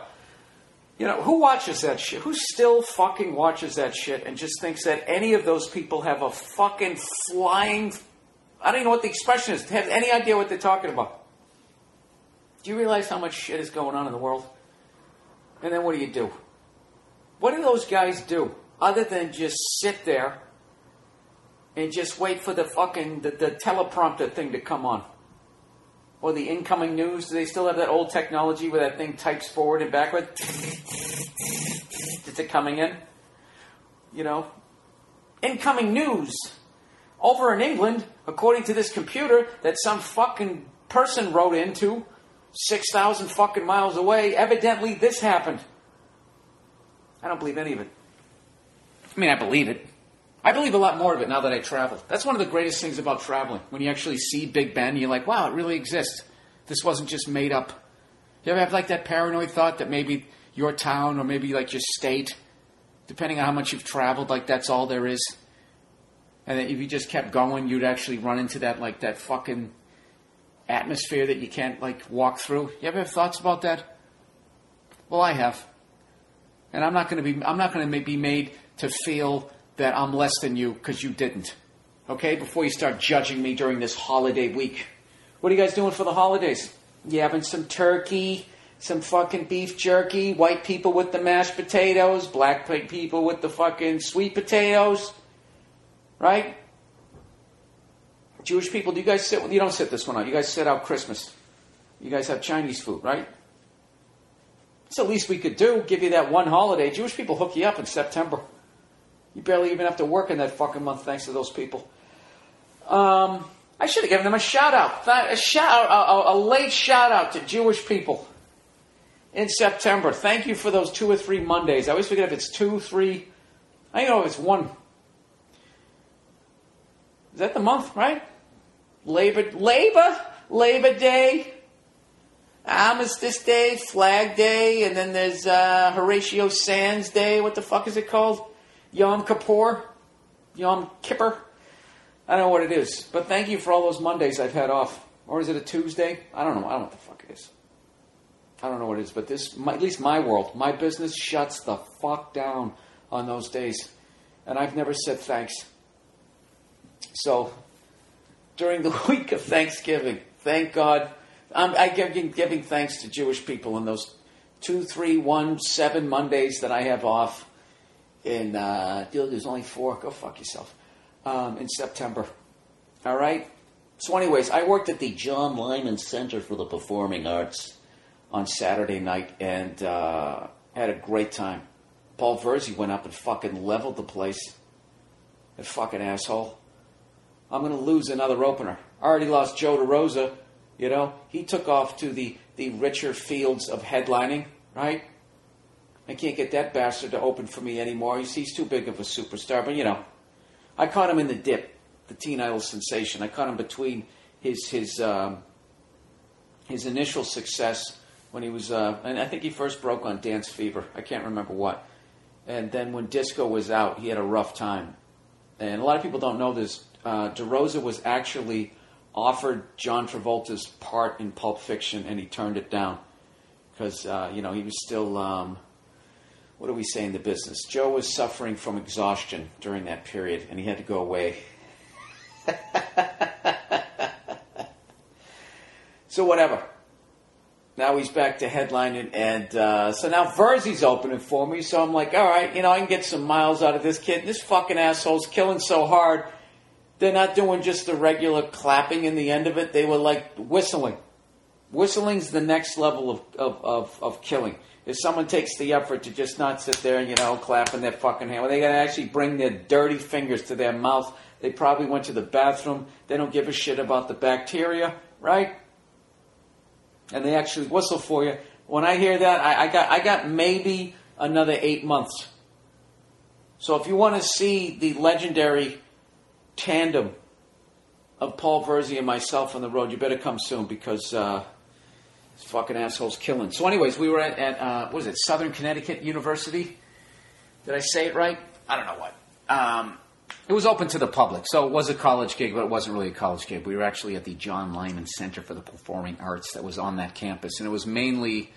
You know, who watches that shit? Who still fucking watches that shit and just thinks that any of those people have a fucking flying. I don't even know what the expression is. Have any idea what they're talking about? Do you realize how much shit is going on in the world? And then what do you do? What do those guys do other than just sit there and just wait for the fucking the, the teleprompter thing to come on? Or the incoming news? Do they still have that old technology where that thing types forward and backward? Is it coming in? You know? Incoming news. Over in England, according to this computer that some fucking person wrote into 6,000 fucking miles away, evidently this happened. I don't believe any of it. I mean, I believe it. I believe a lot more of it now that I travel. That's one of the greatest things about traveling. When you actually see Big Ben, you're like, wow, it really exists. This wasn't just made up. You ever have like that paranoid thought that maybe your town or maybe like your state, depending on how much you've traveled, like that's all there is? And that if you just kept going, you'd actually run into that like that fucking atmosphere that you can't like walk through. You ever have thoughts about that? Well, I have. And I'm not going to be I'm not going to be made to feel that I'm less than you because you didn't. Okay? Before you start judging me during this holiday week. What are you guys doing for the holidays? You having some turkey, some fucking beef jerky, white people with the mashed potatoes, black people with the fucking sweet potatoes, right? Jewish people, do you guys sit? You don't sit this one out. You guys sit out Christmas. You guys have Chinese food, right? It's the least we could do. Give you that one holiday. Jewish people hook you up in September. You barely even have to work in that fucking month thanks to those people. Um, I should have given them a shout out. A shout, a, a, late shout out to Jewish people in September. Thank you for those two or three Mondays. I always forget if it's two, three. I know if it's one. Is that the month, right? Labor, Labor, Labor Day, Armistice Day, Flag Day, and then there's uh, Horatio Sands Day. What the fuck is it called? Yom Kippur, Yom Kippur. I don't know what it is, but thank you for all those Mondays I've had off. Or is it a Tuesday? I don't know. I don't know what the fuck it is. I don't know what it is, but this, my, at least my world, my business shuts the fuck down on those days, and I've never said thanks. So, during the week of Thanksgiving, thank God, I'm I give, giving thanks to Jewish people in those two, three, one, seven Mondays that I have off. In uh, dude, there's only four. Go fuck yourself. Um, in September. All right. So, anyways, I worked at the John Lyman Center for the Performing Arts. on Saturday night and uh, had a great time. Paul Verzi went up and fucking leveled the place. That fucking asshole. I'm going to lose another opener. I already lost Joe DeRosa You know, he took off to the, the richer fields of headlining, right? I can't get that bastard to open for me anymore. He's, he's too big of a superstar. But, you know, I caught him in the dip, the teen idol sensation. I caught him between his, his, um, his initial success when he was, uh, and I think he first broke on Dance Fever. I can't remember what. And then when disco was out, he had a rough time. And a lot of people don't know this. Uh, DeRosa was actually offered John Travolta's part in Pulp Fiction, and he turned it down because uh, you know he was still. Um, what do we say in the business? Joe was suffering from exhaustion during that period, and he had to go away. so whatever. Now he's back to headlining, and uh, so now Verzi's opening for me. So I'm like, all right, you know, I can get some miles out of this kid. This fucking asshole's killing so hard. They're not doing just the regular clapping in the end of it. They were like whistling. Whistling's the next level of, of, of, of killing. If someone takes the effort to just not sit there and, you know, clapping their fucking hand, well, they gotta actually bring their dirty fingers to their mouth. They probably went to the bathroom. They don't give a shit about the bacteria, right? and they actually whistle for you. When I hear that, I, I got I got maybe another eight months. So if you want to see the legendary tandem of Paul Verzi and myself on the road, you better come soon because uh, fucking asshole's killing. So, anyways, we were at, at uh, what was it, Southern Connecticut University? Did I say it right? I don't know what. Um, it was open to the public, so it was a college gig, but it wasn't really a college gig. We were actually at the John Lyman Center for the Performing Arts that was on that campus, and it was mainly,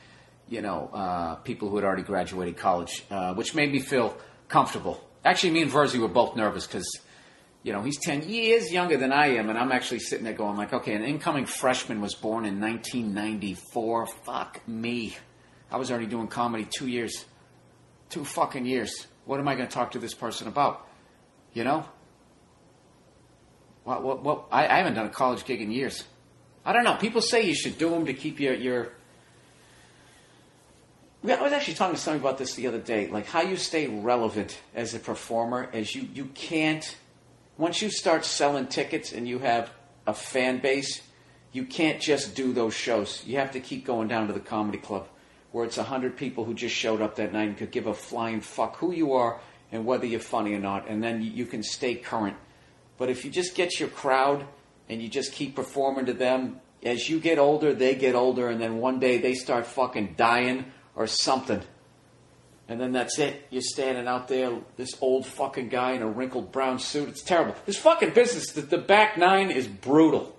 you know, uh, people who had already graduated college, uh, which made me feel comfortable. Actually, me and Verzi were both nervous because, you know, he's ten years younger than I am, and I'm actually sitting there going like, okay, an incoming freshman was born in 1994. Fuck me, I was already doing comedy two years, two fucking years. What am I going to talk to this person about? You know? What, what, what, I, I haven't done a college gig in years. I don't know. People say you should do them to keep your, your. I was actually talking to somebody about this the other day, like how you stay relevant as a performer, as you, you can't, once you start selling tickets and you have a fan base, you can't just do those shows. You have to keep going down to the comedy club where it's a hundred people who just showed up that night and could give a flying fuck who you are and whether you're funny or not, and then you can stay current. But if you just get your crowd and you just keep performing to them, as you get older, they get older, and then one day they start fucking dying or something. And then that's it. You're standing out there, this old fucking guy in a wrinkled brown suit. It's terrible. This fucking business, the, the back nine is brutal.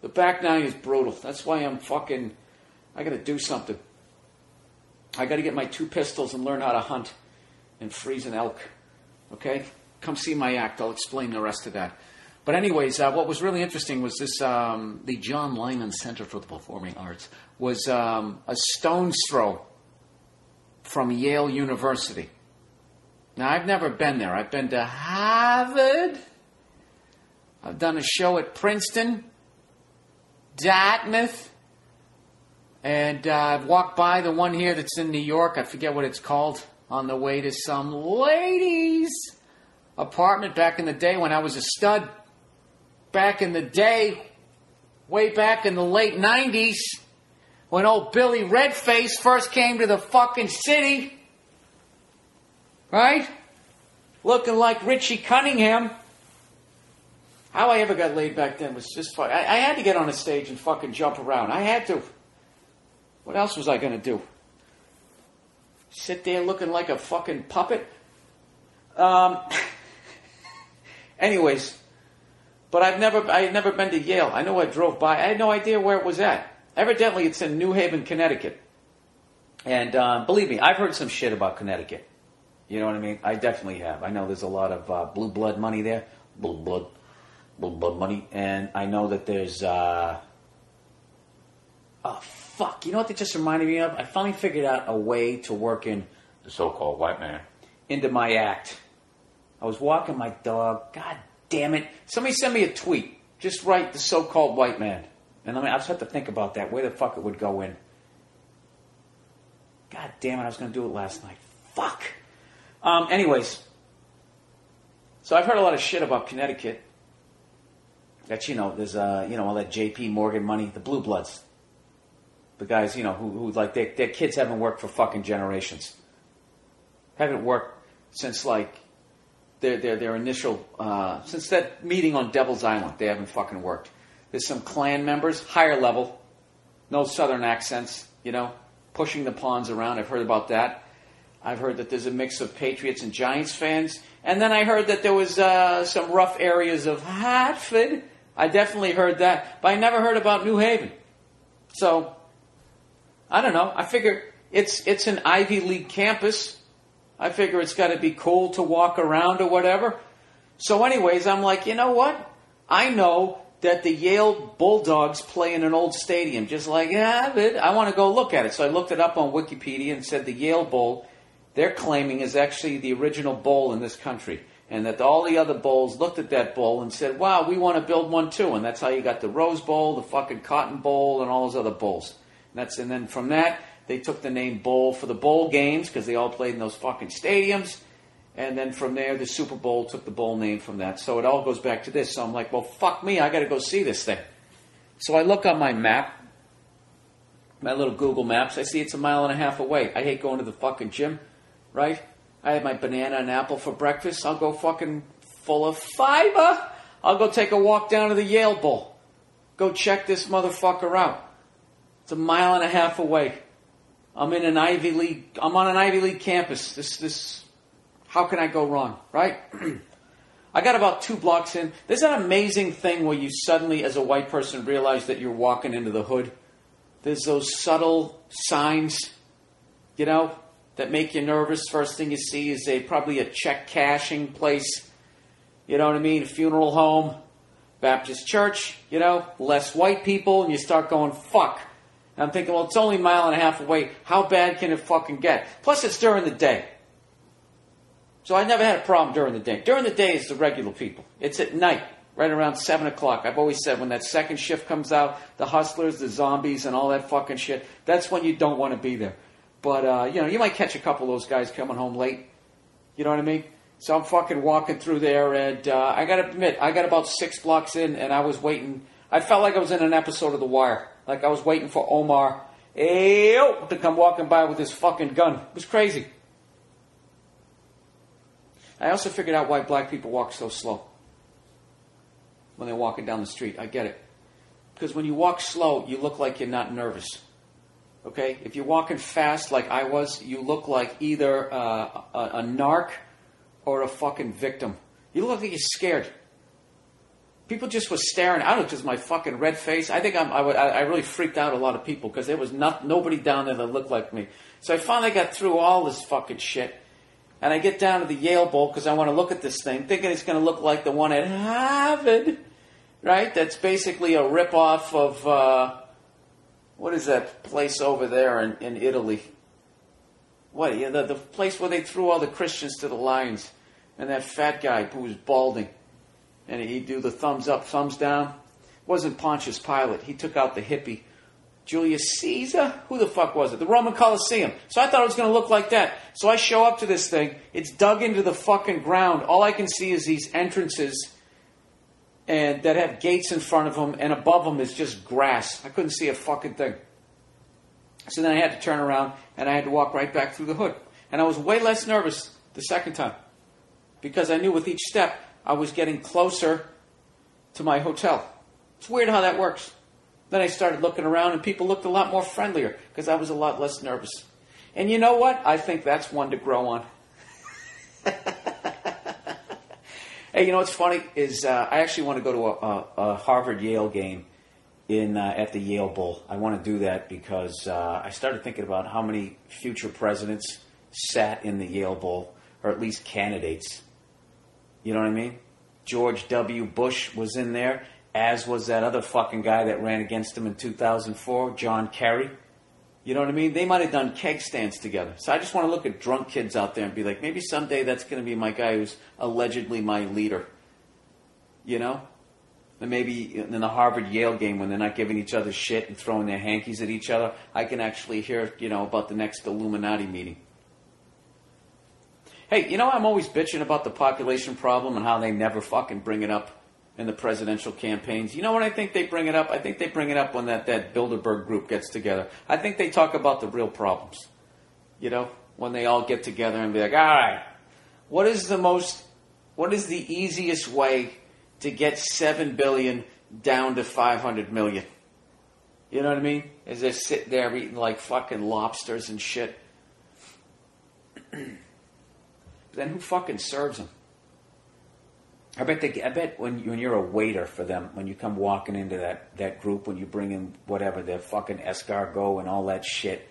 The back nine is brutal. That's why I'm fucking. I gotta do something. I gotta get my two pistols and learn how to hunt and freeze an elk. Okay? Come see my act. I'll explain the rest of that. But anyways, uh, what was really interesting was this: um, the John Lyman Center for the Performing Arts was um, a stone's throw from Yale University. Now, I've never been there. I've been to Harvard. I've done a show at Princeton, Dartmouth, and uh, I've walked by the one here that's in New York. I forget what it's called. On the way to some ladies' apartment back in the day when I was a stud. Back in the day, way back in the late 90s, when old Billy Redface first came to the fucking city. Right? Looking like Richie Cunningham. How I ever got laid back then was just fun. I, I had to get on a stage and fucking jump around. I had to. What else was I going to do? Sit there looking like a fucking puppet? Um, anyways, but I've never, I had never been to Yale. I know I drove by. I had no idea where it was at. Evidently, it's in New Haven, Connecticut. And um, believe me, I've heard some shit about Connecticut. You know what I mean? I definitely have. I know there's a lot of uh, blue blood money there. Blue blood, blue blood money. And I know that there's. Uh, oh, fuck. You know what that just reminded me of? I finally figured out a way to work in the so called white man into my act. I was walking my dog. God damn it. Somebody send me a tweet. Just write the so called white man. And I I just have to think about that, where the fuck it would go in. God damn it, I was going to do it last night. Fuck. Um, anyways, so I've heard a lot of shit about Connecticut. That you know, there's uh, you know all that J.P. Morgan money, the blue bloods, the guys you know who, who like their, their kids haven't worked for fucking generations, haven't worked since like their their their initial uh, since that meeting on Devil's Island, they haven't fucking worked. There's some clan members, higher level, no southern accents, you know, pushing the pawns around. I've heard about that. I've heard that there's a mix of Patriots and Giants fans. And then I heard that there was uh, some rough areas of Hartford. I definitely heard that, but I never heard about New Haven. So, I don't know. I figure it's it's an Ivy League campus. I figure it's got to be cool to walk around or whatever. So, anyways, I'm like, you know what? I know that the Yale Bulldogs play in an old stadium, just like Harvard. I want to go look at it. So I looked it up on Wikipedia and said the Yale Bowl, they're claiming is actually the original bowl in this country. And that all the other bowls looked at that bowl and said, wow, we want to build one too. And that's how you got the Rose Bowl, the fucking Cotton Bowl, and all those other bowls. And, that's, and then from that, they took the name bowl for the bowl games because they all played in those fucking stadiums. And then from there, the Super Bowl took the bowl name from that. So it all goes back to this. So I'm like, well, fuck me, I got to go see this thing. So I look on my map, my little Google Maps. I see it's a mile and a half away. I hate going to the fucking gym, right? I had my banana and apple for breakfast. I'll go fucking full of fiber. I'll go take a walk down to the Yale Bowl. Go check this motherfucker out. It's a mile and a half away. I'm in an Ivy League. I'm on an Ivy League campus. This this how can I go wrong, right? I got about two blocks in. There's an amazing thing where you suddenly, as a white person, realize that you're walking into the hood. There's those subtle signs, you know, that make you nervous. First thing you see is a probably a check cashing place. You know what I mean? Funeral home, Baptist church. You know, less white people, and you start going fuck. And I'm thinking, well, it's only a mile and a half away. How bad can it fucking get? Plus, it's during the day. So I never had a problem during the day. During the day is the regular people. It's at night, right around 7 o'clock. I've always said when that second shift comes out, the hustlers, the zombies, and all that fucking shit, that's when you don't want to be there. But, uh, you know, you might catch a couple of those guys coming home late. You know what I mean? So I'm fucking walking through there, and uh, I gotta admit, I got about six blocks in, and I was waiting. I felt like I was in an episode of The Wire. Like I was waiting for Omar to come walking by with his fucking gun. It was crazy. I also figured out why black people walk so slow when they're walking down the street. I get it. Because when you walk slow, you look like you're not nervous. Okay? If you're walking fast like I was, you look like either uh, a, a narc or a fucking victim. You look like you're scared. People just were staring. I don't know, just my fucking red face. I think I'm, I, would- I I really freaked out a lot of people because there was not, nobody down there that looked like me. So I finally got through all this fucking shit. And I get down to the Yale Bowl because I want to look at this thing, thinking it's going to look like the one at Harvard, right? That's basically a ripoff of, uh, what is that place over there in, in Italy? What, yeah, the, the place where they threw all the Christians to the lions. And that fat guy who was balding. And he'd do the thumbs up, thumbs down. It wasn't Pontius Pilate. He took out the hippie. Julius Caesar? Who the fuck was it? The Roman Colosseum. So I thought it was going to look like that. So I show up to this thing. It's dug into the fucking ground. All I can see is these entrances and that have gates in front of them, and above them is just grass. I couldn't see a fucking thing. So then I had to turn around and I had to walk right back through the hood. And I was way less nervous the second time because I knew with Then I started looking around and people looked a lot more friendlier because I was a lot less nervous. And you know what? I think that's one to grow on. hey, you know what's funny is uh, I actually want to go to a, a, a Harvard Yale game in uh, at the Yale Bowl. I want to do that because uh, I started thinking about how many future presidents sat in the Yale Bowl, or at least candidates. You know what I mean? George W. Bush was in there, as was that other fucking guy that ran against him in 2004, John Kerry. You know what I mean? They might have done keg stands together. So I just want to look at drunk kids out there and be like, maybe someday that's going to be my guy who's allegedly my leader. You know? And maybe in the Harvard Yale game, when they're not giving each other shit and throwing their hankies at each other, I can actually hear, you know, about the next Illuminati meeting. Hey, you know, I'm always bitching about the population problem and how they never fucking bring it up in the presidential campaigns. You know what I think they bring it up? I think they bring it up when that, that Bilderberg group gets together. I think they talk about the real problems. You know, when they all get together and be like, all right, what is the most, what is the easiest way to get 7 billion down to 500 million? You know what I mean? As they're sitting there eating like fucking lobsters and shit. then who fucking serves them? I bet they, I bet when when you're a waiter for them, when you come walking into that that group, when you bring in whatever their fucking escargot and all that shit,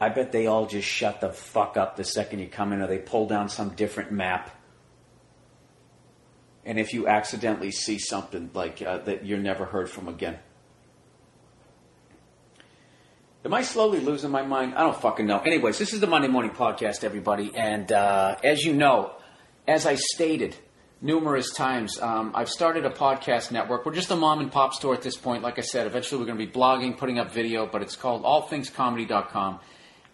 I bet they all just shut the fuck up the second you come in, or they pull down some different map. And if you accidentally see something like uh, that, you're never heard from again. Am I slowly losing my mind? I don't fucking know. Anyways, this is the Monday Morning Podcast, everybody. And uh, as you know, as I stated numerous times, um, I've started a podcast network. We're just a mom and pop store at this point. Like I said, eventually we're going to be blogging, putting up video, but it's called allthingscomedy.com.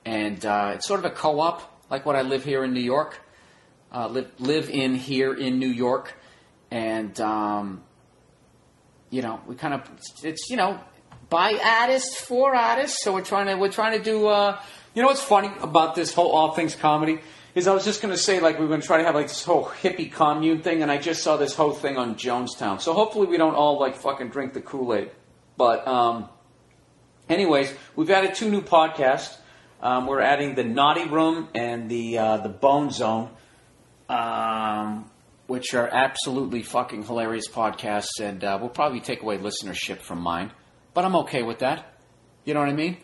And uh, it's sort of a co op, like what I live here in New York. Uh, live, live in here in New York. And, um, you know, we kind of, it's, you know, by artists for artists. So we're trying to we're trying to do. Uh, you know what's funny about this whole all things comedy is I was just going to say like we are going to try to have like this whole hippie commune thing, and I just saw this whole thing on Jonestown. So hopefully we don't all like fucking drink the Kool Aid. But um, anyways, we've added two new podcasts. Um, we're adding the Naughty Room and the uh, the Bone Zone, um, which are absolutely fucking hilarious podcasts, and uh, we'll probably take away listenership from mine. But I'm okay with that. You know what I mean?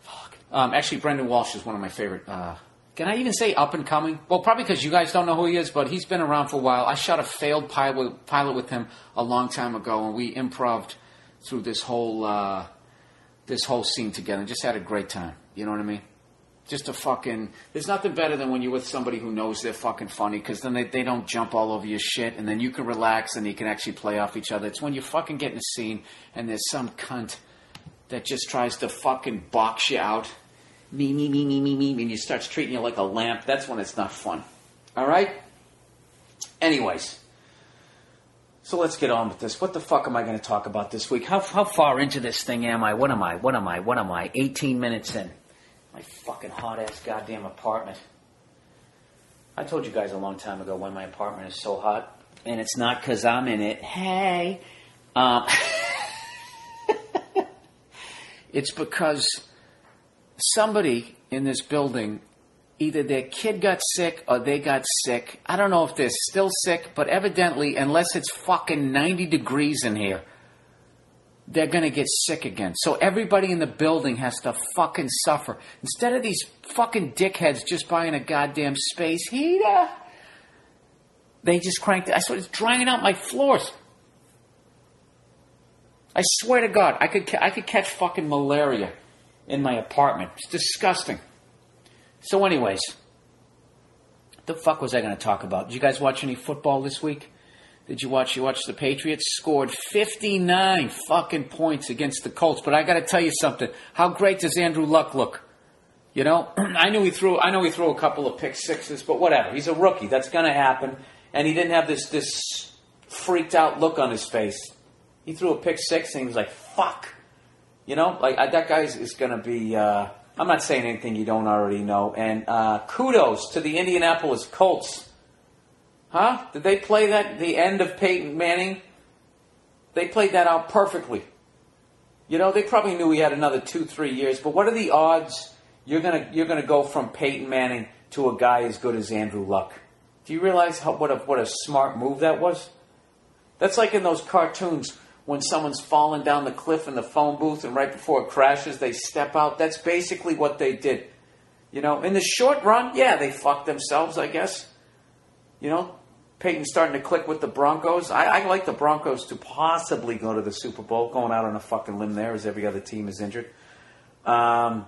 Fuck. Um, actually, Brendan Walsh is one of my favorite. Uh, can I even say up and coming? Well, probably because you guys don't know who he is, but he's been around for a while. I shot a failed pilot, pilot with him a long time ago, and we improved through this whole uh, this whole scene together. Just had a great time. You know what I mean? Just a fucking. There's nothing better than when you're with somebody who knows they're fucking funny because then they, they don't jump all over your shit and then you can relax and you can actually play off each other. It's when you fucking get in a scene and there's some cunt that just tries to fucking box you out. Me, me, me, me, me, me, and you starts treating you like a lamp. That's when it's not fun. All right? Anyways. So let's get on with this. What the fuck am I going to talk about this week? How, how far into this thing am I? What am I? What am I? What am I? 18 minutes in my fucking hot ass goddamn apartment. I told you guys a long time ago when my apartment is so hot, and it's not because I'm in it. Hey, um, it's because somebody in this building either their kid got sick or they got sick. I don't know if they're still sick, but evidently, unless it's fucking 90 degrees in here, they're going to get sick again. So everybody in the building has to fucking suffer. Instead of these fucking dickheads just buying a goddamn space heater, they just cranked it. I swear it's drying out my floors. I swear to God, I could I could catch fucking malaria in my apartment. It's disgusting. So, anyways, the fuck was I going to talk about? Did you guys watch any football this week? Did you watch? You watched the Patriots scored 59 fucking points against the Colts. But I got to tell you something. How great does Andrew Luck look? You know, I knew he threw. I know he threw a couple of pick sixes, but whatever. He's a rookie. That's going to happen. And he didn't have this this freaked out look on his face. He threw a pick six, and he was like, "Fuck." You know, like uh, that guy is, is going to be. Uh, I'm not saying anything you don't already know. And uh, kudos to the Indianapolis Colts Huh? Did they play that the end of Peyton Manning? They played that out perfectly. You know, they probably knew he had another two, three years, but what are the odds you're gonna you're gonna go from Peyton Manning to a guy as good as Andrew Luck? Do you realize how, what a what a smart move that was? That's like in those cartoons when someone's falling down the cliff in the phone booth and right before it crashes they step out. That's basically what they did. You know, in the short run, yeah, they fucked themselves, I guess. You know, Peyton's starting to click with the Broncos. I, I, like the Broncos to possibly go to the Super Bowl, going out on a fucking limb there as every other team is injured. Um,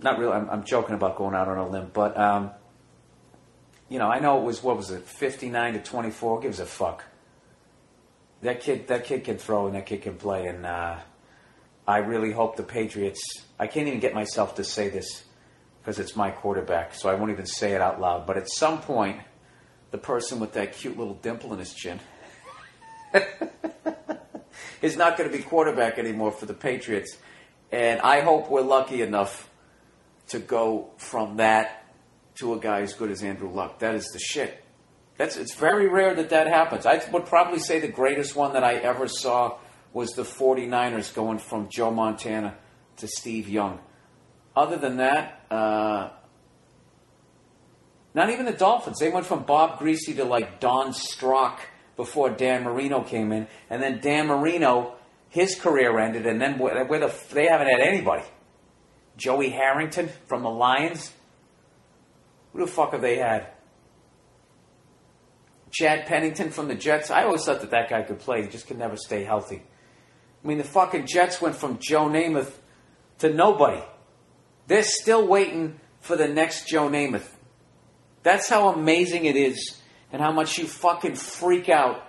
not really. I'm, I'm, joking about going out on a limb, but um, you know, I know it was what was it, 59 to 24. gives a fuck. That kid, that kid can throw and that kid can play, and uh, I really hope the Patriots. I can't even get myself to say this because it's my quarterback, so I won't even say it out loud. But at some point the person with that cute little dimple in his chin. is not going to be quarterback anymore for the Patriots. And I hope we're lucky enough to go from that to a guy as good as Andrew Luck. That is the shit. That's it's very rare that that happens. I would probably say the greatest one that I ever saw was the 49ers going from Joe Montana to Steve Young. Other than that, uh, not even the Dolphins. They went from Bob Griese to like Don Strock before Dan Marino came in, and then Dan Marino, his career ended, and then where the, they haven't had anybody. Joey Harrington from the Lions. Who the fuck have they had? Chad Pennington from the Jets. I always thought that that guy could play. He just could never stay healthy. I mean, the fucking Jets went from Joe Namath to nobody. They're still waiting for the next Joe Namath. That's how amazing it is and how much you fucking freak out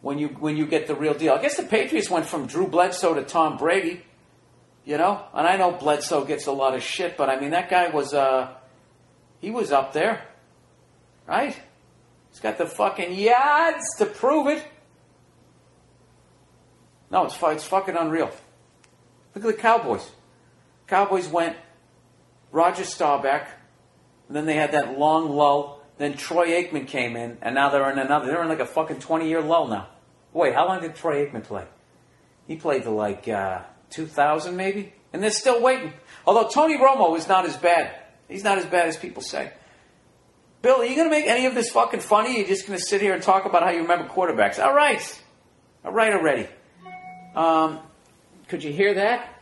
when you when you get the real deal. I guess the Patriots went from Drew Bledsoe to Tom Brady, you know? And I know Bledsoe gets a lot of shit, but I mean that guy was uh he was up there. Right? He's got the fucking yards to prove it. No, it's, it's fucking unreal. Look at the Cowboys. Cowboys went Roger Staubach, and then they had that long lull. Then Troy Aikman came in, and now they're in another. They're in like a fucking 20 year lull now. Wait, how long did Troy Aikman play? He played to like uh, 2000 maybe? And they're still waiting. Although Tony Romo is not as bad. He's not as bad as people say. Bill, are you going to make any of this fucking funny? You're just going to sit here and talk about how you remember quarterbacks. All right. All right already. Um, could you hear that?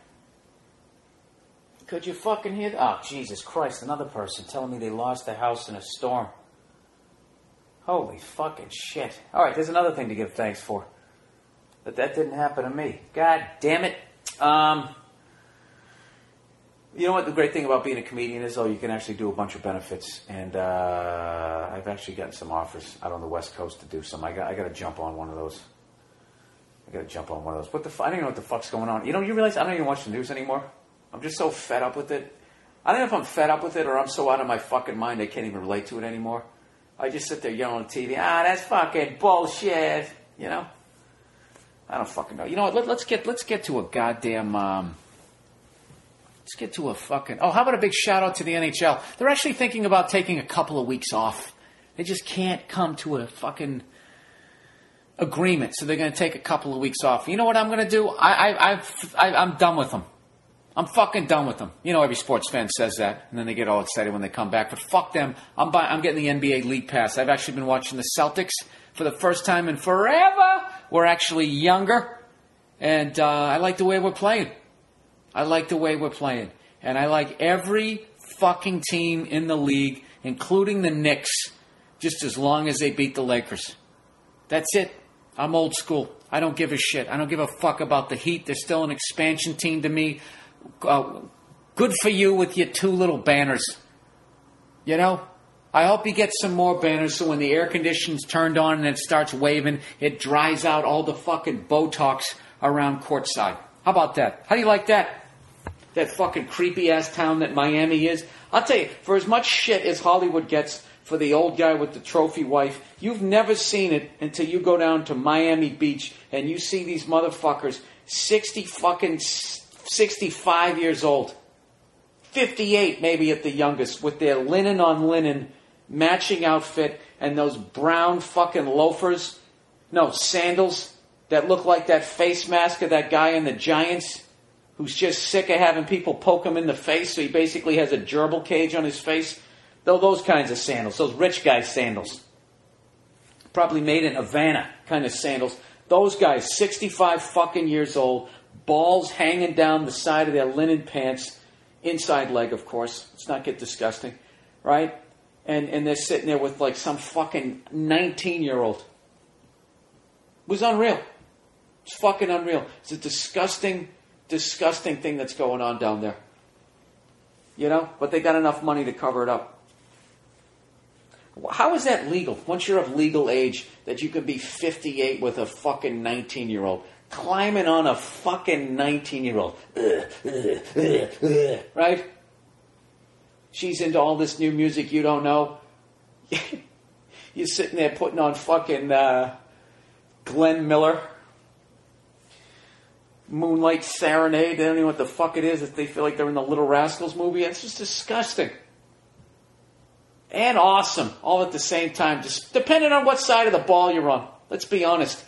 Could you fucking hear that? Oh, Jesus Christ, another person telling me they lost their house in a storm. Holy fucking shit. All right, there's another thing to give thanks for. But that didn't happen to me. God damn it. Um, you know what the great thing about being a comedian is, though? You can actually do a bunch of benefits. And uh, I've actually gotten some offers out on the West Coast to do some. I got, I got to jump on one of those. I got to jump on one of those. What the? F- I don't even know what the fuck's going on. You know, you realize I don't even watch the news anymore. I'm just so fed up with it. I don't know if I'm fed up with it or I'm so out of my fucking mind I can't even relate to it anymore. I just sit there yelling on TV. Ah, that's fucking bullshit. You know. I don't fucking know. You know what? Let, let's get let's get to a goddamn. Um, let's get to a fucking. Oh, how about a big shout out to the NHL? They're actually thinking about taking a couple of weeks off. They just can't come to a fucking agreement, so they're going to take a couple of weeks off. You know what I'm going to do? I, I, I've, I, I'm done with them. I'm fucking done with them. You know, every sports fan says that, and then they get all excited when they come back. But fuck them. I'm buy- I'm getting the NBA League Pass. I've actually been watching the Celtics for the first time in forever. We're actually younger, and uh, I like the way we're playing. I like the way we're playing, and I like every fucking team in the league, including the Knicks, just as long as they beat the Lakers. That's it. I'm old school. I don't give a shit. I don't give a fuck about the Heat. They're still an expansion team to me. Uh, good for you with your two little banners. You know? I hope you get some more banners so when the air conditioning's turned on and it starts waving, it dries out all the fucking Botox around courtside. How about that? How do you like that? That fucking creepy ass town that Miami is. I'll tell you, for as much shit as Hollywood gets for the old guy with the trophy wife, you've never seen it until you go down to Miami Beach and you see these motherfuckers 60 fucking 65 years old. 58 maybe at the youngest with their linen on linen matching outfit and those brown fucking loafers no sandals that look like that face mask of that guy in the giants who's just sick of having people poke him in the face so he basically has a gerbil cage on his face though those kinds of sandals those rich guy sandals probably made in havana kind of sandals those guys 65 fucking years old balls hanging down the side of their linen pants inside leg, of course. Let's not get disgusting, right? And and they're sitting there with like some fucking nineteen year old. It was unreal. It's fucking unreal. It's a disgusting, disgusting thing that's going on down there. You know, but they got enough money to cover it up. How is that legal? Once you're of legal age, that you can be 58 with a fucking 19 year old climbing on a fucking 19 year old. Right? She's into all this new music you don't know. You're sitting there putting on fucking uh, Glenn Miller. Moonlight Serenade. They don't even know what the fuck it is. If they feel like they're in the Little Rascals movie, it's just disgusting. And awesome, all at the same time. Just depending on what side of the ball you're on. Let's be honest.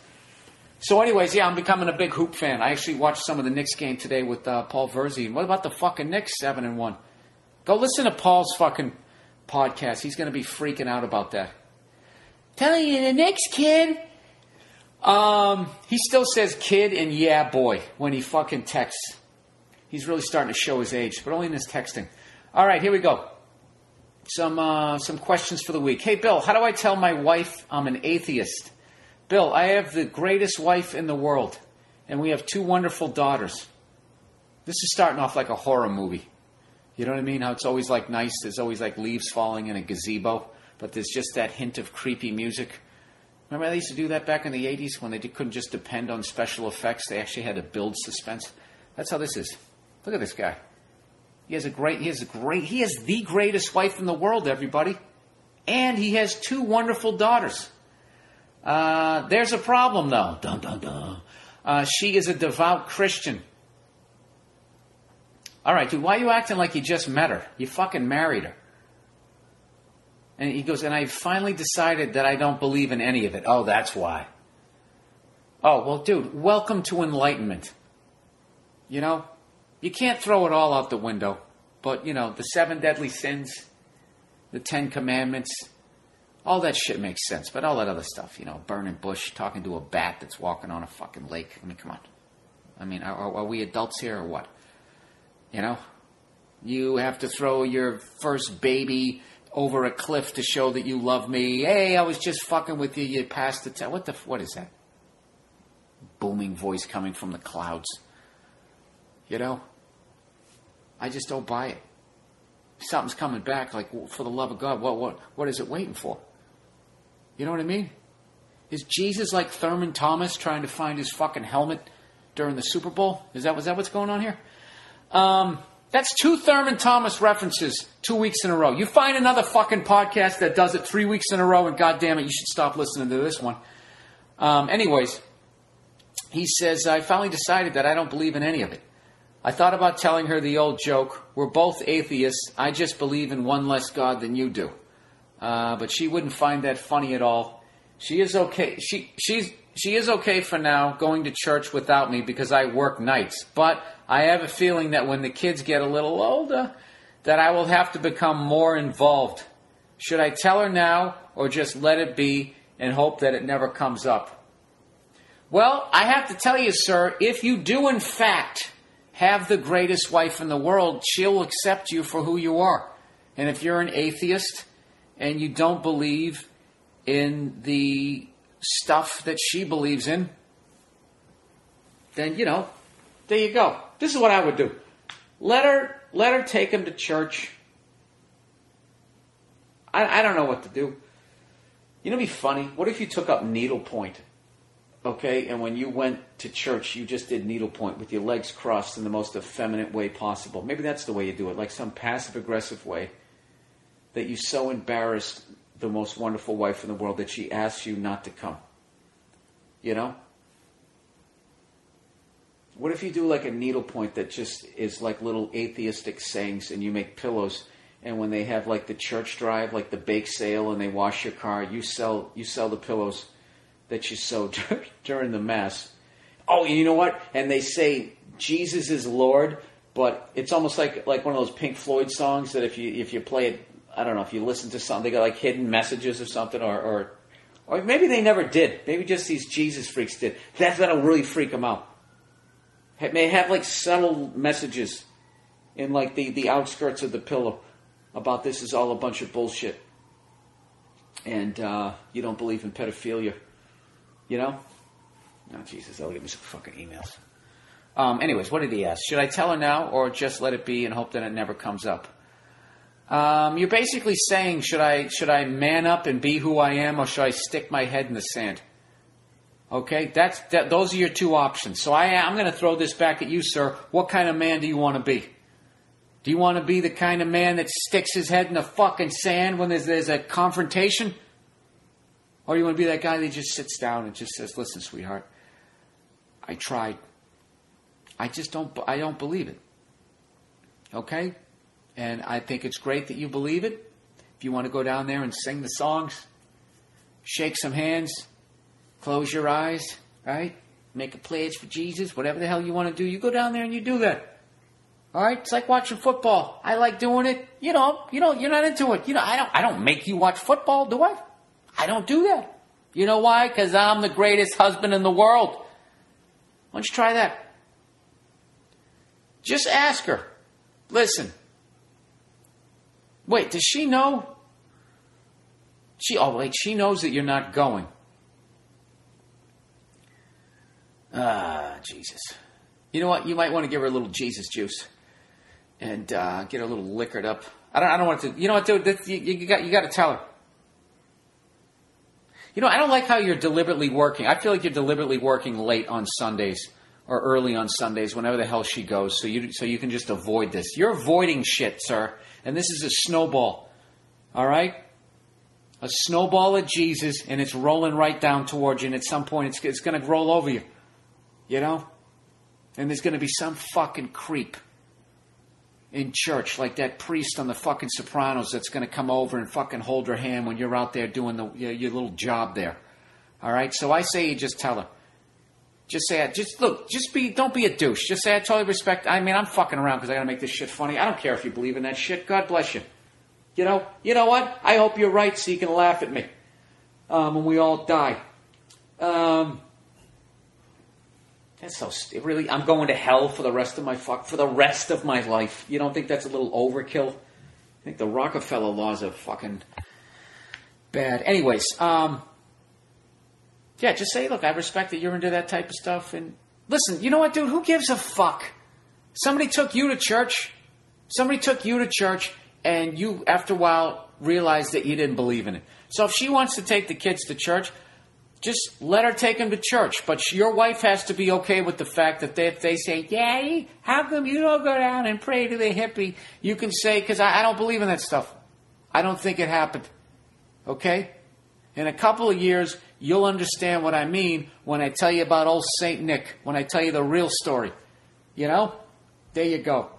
So, anyways, yeah, I'm becoming a big hoop fan. I actually watched some of the Knicks game today with uh, Paul Verzi. What about the fucking Knicks seven and one? Go listen to Paul's fucking podcast. He's going to be freaking out about that. Telling you the Knicks kid. Um, he still says kid and yeah boy when he fucking texts. He's really starting to show his age, but only in his texting. All right, here we go. Some uh, some questions for the week. Hey, Bill, how do I tell my wife I'm an atheist? Bill, I have the greatest wife in the world, and we have two wonderful daughters. This is starting off like a horror movie. You know what I mean? How it's always like nice. There's always like leaves falling in a gazebo, but there's just that hint of creepy music. Remember they used to do that back in the 80s when they couldn't just depend on special effects. They actually had to build suspense. That's how this is. Look at this guy. He has a great, he has a great, he has the greatest wife in the world, everybody. And he has two wonderful daughters. Uh, there's a problem though. Dun, dun, dun. Uh, she is a devout Christian. All right, dude, why are you acting like you just met her? You fucking married her. And he goes, and I finally decided that I don't believe in any of it. Oh, that's why. Oh, well, dude, welcome to enlightenment. You know, you can't throw it all out the window, but, you know, the seven deadly sins, the Ten Commandments, all that shit makes sense. But all that other stuff, you know, burning bush, talking to a bat that's walking on a fucking lake. I mean, come on. I mean, are, are we adults here or what? You know? You have to throw your first baby over a cliff to show that you love me. Hey, I was just fucking with you. You passed the test. What the? What is that? Booming voice coming from the clouds. You know, I just don't buy it. Something's coming back. Like for the love of God, what what what is it waiting for? You know what I mean? Is Jesus like Thurman Thomas trying to find his fucking helmet during the Super Bowl? Is that was that what's going on here? Um, that's two Thurman Thomas references two weeks in a row. You find another fucking podcast that does it three weeks in a row, and goddamn it, you should stop listening to this one. Um, anyways, he says, I finally decided that I don't believe in any of it. I thought about telling her the old joke we're both atheists, I just believe in one less God than you do. Uh, but she wouldn't find that funny at all. She is okay. She, she's, she is okay for now going to church without me because I work nights. But I have a feeling that when the kids get a little older, that I will have to become more involved. Should I tell her now or just let it be and hope that it never comes up? Well, I have to tell you, sir, if you do in fact have the greatest wife in the world, she'll accept you for who you are. And if you're an atheist and you don't believe in the stuff that she believes in, then, you know, there you go. This is what I would do. Let her let her take him to church. I, I don't know what to do. You know, be funny. What if you took up needlepoint? Okay, and when you went to church, you just did needlepoint with your legs crossed in the most effeminate way possible. Maybe that's the way you do it, like some passive aggressive way that you so embarrassed the most wonderful wife in the world that she asks you not to come. You know? What if you do like a needlepoint that just is like little atheistic sayings and you make pillows and when they have like the church drive, like the bake sale and they wash your car, you sell you sell the pillows that you sew during the mass. Oh, you know what? And they say Jesus is Lord, but it's almost like like one of those Pink Floyd songs that if you if you play it, I don't know if you listen to something, they got like hidden messages or something, or or, or maybe they never did. Maybe just these Jesus freaks did. That's that'll really freak them out. It may have like subtle messages in like the the outskirts of the pillow about this is all a bunch of bullshit, and uh, you don't believe in pedophilia. You know? Oh, Jesus, they'll give me some fucking emails. Um, anyways, what did he ask? Should I tell her now or just let it be and hope that it never comes up? Um, you're basically saying, should I should I man up and be who I am, or should I stick my head in the sand? Okay, that's that, those are your two options. So I, I'm going to throw this back at you, sir. What kind of man do you want to be? Do you want to be the kind of man that sticks his head in the fucking sand when there's, there's a confrontation? Or do you want to be that guy that just sits down and just says, "Listen, sweetheart, I tried. I just don't. I don't believe it. Okay, and I think it's great that you believe it. If you want to go down there and sing the songs, shake some hands, close your eyes, right? Make a pledge for Jesus, whatever the hell you want to do, you go down there and you do that. All right, it's like watching football. I like doing it. You know, you know, you're not into it. You know, I don't. I don't make you watch football, do I? I don't do that. You know why? Because I'm the greatest husband in the world. Why don't you try that? Just ask her. Listen. Wait, does she know? She oh wait, she knows that you're not going. Ah, Jesus. You know what? You might want to give her a little Jesus juice and uh, get her a little liquored up. I don't. I don't want to. You know what, dude? This, you, you got. You got to tell her. You know, I don't like how you're deliberately working. I feel like you're deliberately working late on Sundays or early on Sundays, whenever the hell she goes, so you so you can just avoid this. You're avoiding shit, sir, and this is a snowball. All right, a snowball of Jesus, and it's rolling right down towards you. And at some point, it's it's going to roll over you. You know, and there's going to be some fucking creep in church, like that priest on the fucking Sopranos that's going to come over and fucking hold her hand when you're out there doing the, your, your little job there. All right? So I say you just tell her. Just say, it. just look, just be, don't be a douche. Just say, I totally respect. I mean, I'm fucking around because I got to make this shit funny. I don't care if you believe in that shit. God bless you. You know, you know what? I hope you're right so you can laugh at me um, when we all die. Um, that's so st- really. I'm going to hell for the rest of my fuck for the rest of my life. You don't think that's a little overkill? I think the Rockefeller laws are fucking bad. Anyways, um, yeah, just say, look, I respect that you're into that type of stuff, and listen, you know what, dude? Who gives a fuck? Somebody took you to church. Somebody took you to church, and you, after a while, realized that you didn't believe in it. So if she wants to take the kids to church, just let her take them to church. But your wife has to be okay with the fact that they, if they say, Daddy, how come you don't go down and pray to the hippie? You can say, because I, I don't believe in that stuff. I don't think it happened. Okay? In a couple of years, you'll understand what I mean when I tell you about old St. Nick, when I tell you the real story. You know? There you go.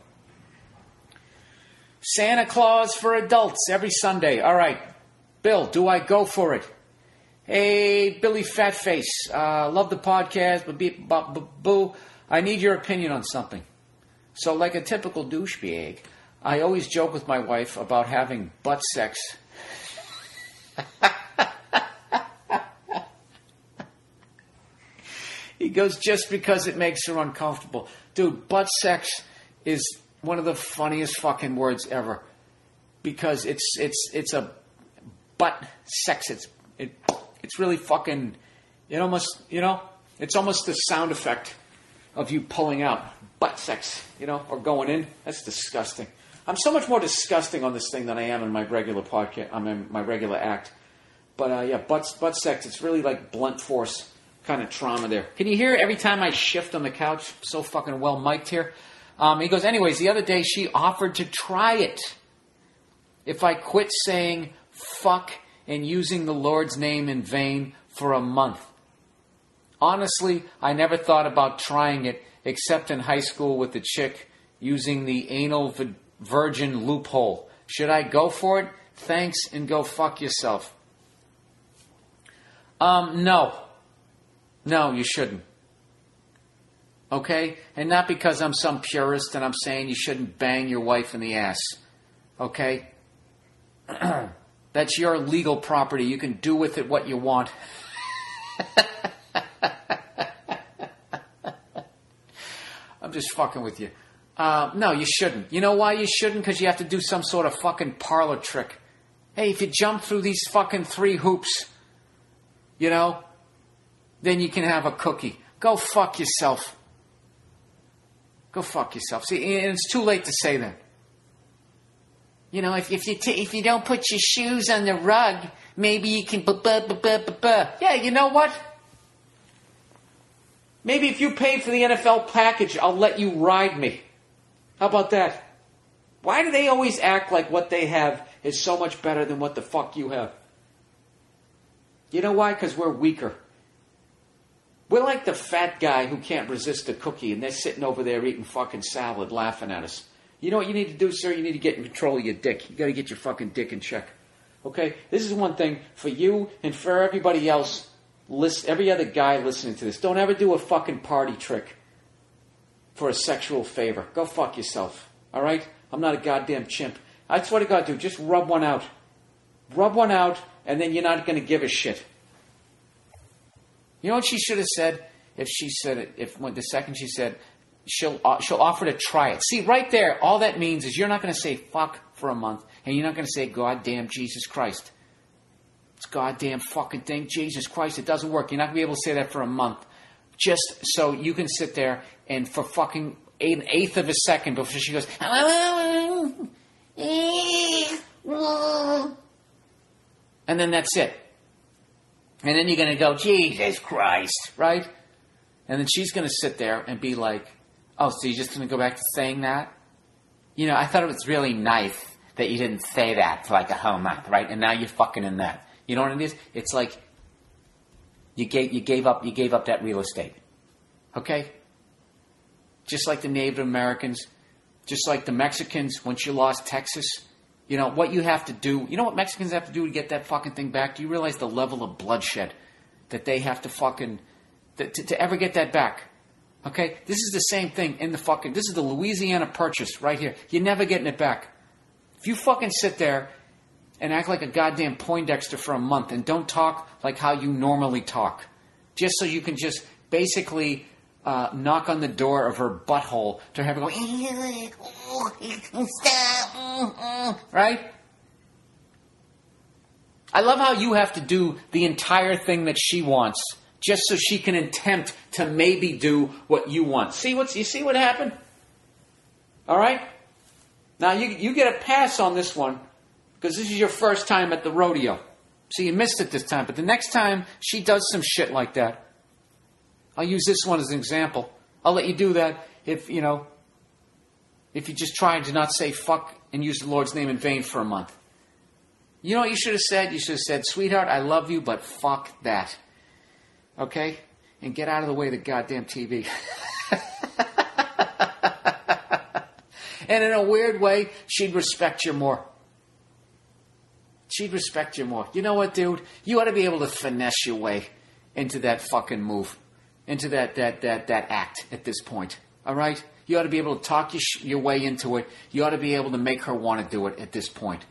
Santa Claus for adults every Sunday. All right. Bill, do I go for it? Hey, Billy Fatface, uh, love the podcast, but be, but, but, boo, I need your opinion on something. So, like a typical douchebag, I always joke with my wife about having butt sex. he goes, just because it makes her uncomfortable. Dude, butt sex is one of the funniest fucking words ever. Because it's it's it's a butt sex. It's it it's really fucking it almost you know it's almost the sound effect of you pulling out butt sex you know or going in that's disgusting i'm so much more disgusting on this thing than i am in my regular podcast i'm in my regular act but uh, yeah butt, butt sex it's really like blunt force kind of trauma there can you hear every time i shift on the couch so fucking well mic'd here um, he goes anyways the other day she offered to try it if i quit saying fuck and using the Lord's name in vain for a month. Honestly, I never thought about trying it except in high school with the chick using the anal virgin loophole. Should I go for it? Thanks and go fuck yourself. Um, no. No, you shouldn't. Okay? And not because I'm some purist and I'm saying you shouldn't bang your wife in the ass. Okay? That's your legal property. You can do with it what you want. I'm just fucking with you. Uh, no, you shouldn't. You know why you shouldn't? Because you have to do some sort of fucking parlor trick. Hey, if you jump through these fucking three hoops, you know, then you can have a cookie. Go fuck yourself. Go fuck yourself. See, and it's too late to say that. You know, if, if you t- if you don't put your shoes on the rug, maybe you can. Yeah, you know what? Maybe if you pay for the NFL package, I'll let you ride me. How about that? Why do they always act like what they have is so much better than what the fuck you have? You know why? Because we're weaker. We're like the fat guy who can't resist a cookie, and they're sitting over there eating fucking salad, laughing at us. You know what you need to do, sir? You need to get in control of your dick. You got to get your fucking dick in check. Okay? This is one thing for you and for everybody else. List every other guy listening to this. Don't ever do a fucking party trick for a sexual favor. Go fuck yourself. All right? I'm not a goddamn chimp. I swear to God, dude, just rub one out. Rub one out, and then you're not to give a shit. You know what she should have said if she said it? If when the second she said she'll uh, she'll offer to try it. See, right there, all that means is you're not going to say fuck for a month, and you're not going to say goddamn Jesus Christ. It's goddamn fucking thing, Jesus Christ. It doesn't work. You're not going to be able to say that for a month, just so you can sit there and for fucking an eighth of a second before she goes. And then that's it. And then you're going to go, Jesus Christ, right? And then she's going to sit there and be like, oh, so you're just going to go back to saying that? You know, I thought it was really nice that you didn't say that for like a whole month, right? And now you're fucking in that. You know what it is? It's like you gave, you gave up you gave up that real estate. Okay? Just like the Native Americans, just like the Mexicans once you lost Texas, you know, what you have to do, you know what Mexicans have to do to get that fucking thing back? Do you realize the level of bloodshed that they have to fucking, to, to, to ever get that back? Okay? This is the same thing in the fucking, this is the Louisiana Purchase right here. You're never getting it back. If you fucking sit there and act like a goddamn Poindexter for a month and don't talk like how you normally talk, just so you can just basically uh, knock on the door of her butthole to have her go, stop, right? I love how you have to do the entire thing that she wants just so she can attempt to maybe do what you want. See what's you see what happened? All right? Now you you get a pass on this one because this is your first time at the rodeo. So you missed it this time, but the next time she does some shit like that, I'll use this one as an example. I'll let you do that if, you know, if you just try to not say fuck and use the Lord's name in vain for a month. You know what you should have said? You should have said, sweetheart, I love you, but fuck that. Okay? And get out of the way of the goddamn TV. and in a weird way, she'd respect you more. She'd respect you more. You know what, dude? You ought to be able to finesse your way into that fucking move, into that that that that act at this point. All right? You ought to be able to talk your, sh- your way into it. You ought to be able to make her want to do it at this point.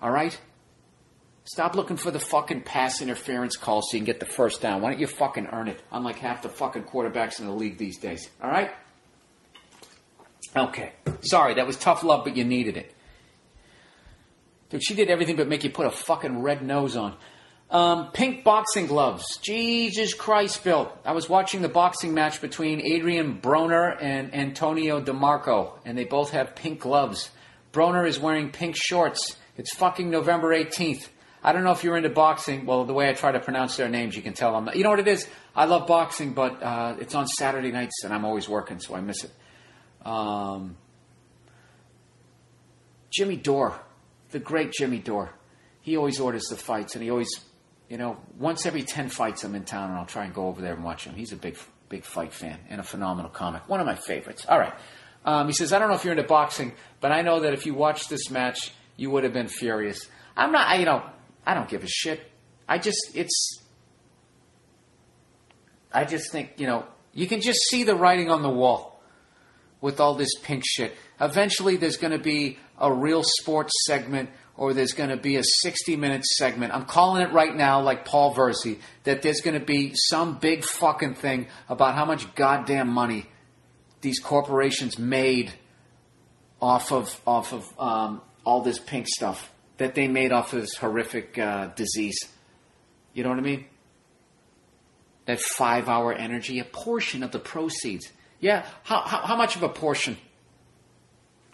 All right? Stop looking for the fucking pass interference call so you can get the first down. Why don't you fucking earn it? Unlike half the fucking quarterbacks in the league these days. All right? Okay. Sorry, that was tough love, but you needed it. Dude, she did everything but make you put a fucking red nose on. Um, pink boxing gloves. Jesus Christ, Bill. I was watching the boxing match between Adrien Broner and Antonio DeMarco, and they both have pink gloves. Broner is wearing pink shorts. It's fucking November 18th. I don't know if you're into boxing. Well, the way I try to pronounce their names, you can tell I'm. You know what it is? I love boxing, but uh, it's on Saturday nights, and I'm always working, so I miss it. Um, Jimmy Dore, the great Jimmy Dore. He always orders the fights, and he always, you know, once every 10 fights I'm in town, and I'll try and go over there and watch him. He's a big, big fight fan and a phenomenal comic. One of my favorites. All right. Um, he says, I don't know if you're into boxing, but I know that if you watched this match, you would have been furious. I'm not, I, you know, I don't give a shit. I just, it's, I just think, you know, you can just see the writing on the wall with all this pink shit. Eventually, there's going to be a real sports segment or there's going to be a 60 minute segment. I'm calling it right now, like Paul Virzi, that there's going to be some big fucking thing about how much goddamn money these corporations made off of off of um, all this pink stuff that they made off of this horrific uh, disease. You know what I mean? That five hour energy, a portion of the proceeds. Yeah, how, how, how much of a portion?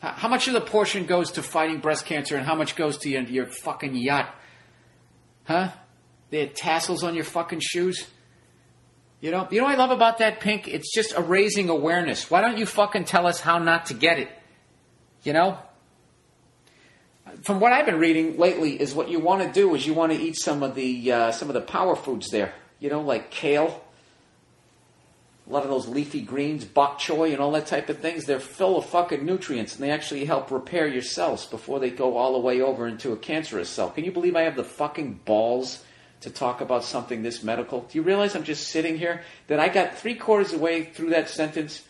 How, much of the portion goes to fighting breast cancer and how much goes to your, your fucking yacht? Huh? They had tassels on your fucking shoes? You know, you know what I love about that pink? It's just a raising awareness. Why don't you fucking tell us how not to get it? You know? from what I've been reading lately, is what you want to do is you want to eat some of the uh, some of the power foods there. You know, like kale, a lot of those leafy greens, bok choy, and all that type of things. They're full of fucking nutrients, and they actually help repair your cells before they go all the way over into a cancerous cell. Can you believe I have the fucking balls to talk about something this medical? Do you realize I'm just sitting here that I got three quarters of the way through that sentence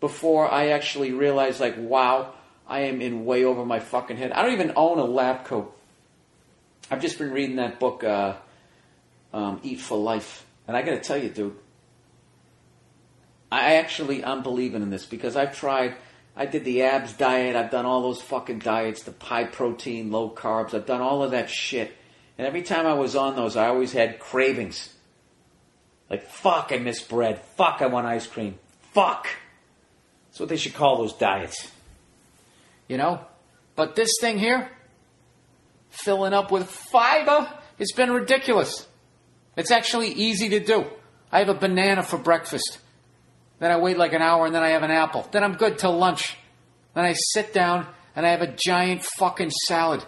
before I actually realized, like, wow, I am in way over my fucking head. I don't even own a lab coat. I've just been reading that book, uh, um, Eat for Life, and I got to tell you, dude, I actually I'm believing in this because I've tried. I did the abs diet. I've done all those fucking diets, the high protein, low carbs. I've done all of that shit, and every time I was on those, I always had cravings. Like fuck, I miss bread. Fuck, I want ice cream. Fuck. That's what they should call those diets. You know? But this thing here, filling up with fiber, it's been ridiculous. It's actually easy to do. I have a banana for breakfast. Then I wait like an hour and then I have an apple. Then I'm good till lunch. Then I sit down and I have a giant fucking salad.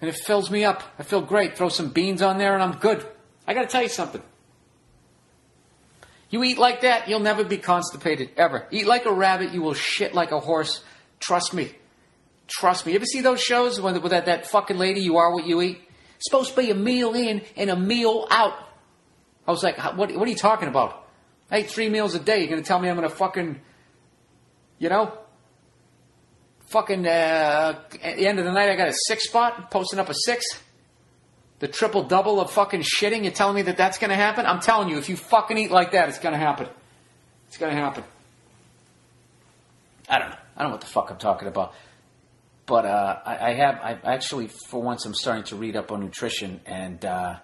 And it fills me up. I feel great. Throw some beans on there and I'm good. I gotta tell you something. You eat like that, you'll never be constipated, ever. Eat like a rabbit, you will shit like a horse. Trust me. Trust me. You ever see those shows with, with that, that fucking lady, you are what you eat? It's supposed to be a meal in and a meal out. I was like, what, what are you talking about? I eat three meals a day. You're going to tell me I'm going to fucking, you know, fucking, uh, at the end of the night, I got a six spot, posting up a six? The triple double of fucking shitting? You're telling me that that's going to happen? I'm telling you, if you fucking eat like that, it's going to happen. It's going to happen. I don't know. I don't know what the fuck I'm talking about. But uh, I, I have, I actually, for once, I'm starting to read up on nutrition, and uh,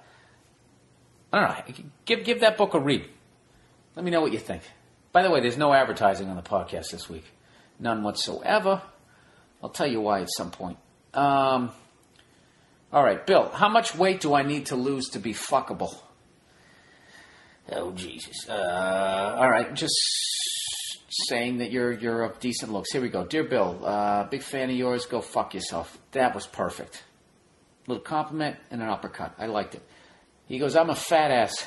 I don't know. Give give that book a read. Let me know what you think. By the way, there's no advertising on the podcast this week, none whatsoever. I'll tell you why at some point. Um, all right, Bill, how much weight do I need to lose to be fuckable? Oh Jesus! Uh, all right, just saying that you're you're of decent looks. Here we go, dear Bill. Uh, big fan of yours. Go fuck yourself. That was perfect. Little compliment and an uppercut. I liked it. He goes, I'm a fat ass.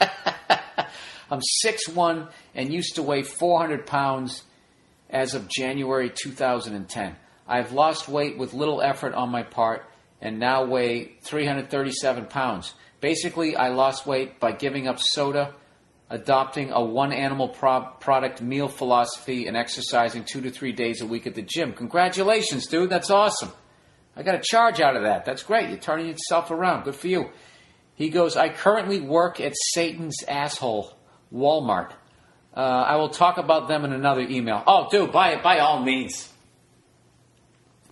I'm 6'1 and used to weigh 400 pounds as of January 2010. I've lost weight with little effort on my part and now weigh 337 pounds. Basically, I lost weight by giving up soda, adopting a one animal pro- product meal philosophy, and exercising two to three days a week at the gym. Congratulations, dude. That's awesome. I got a charge out of that. That's great. You're turning yourself around. Good for you. He goes, I currently work at Satan's asshole, Walmart. Uh, I will talk about them in another email. Oh, dude, by, by all means.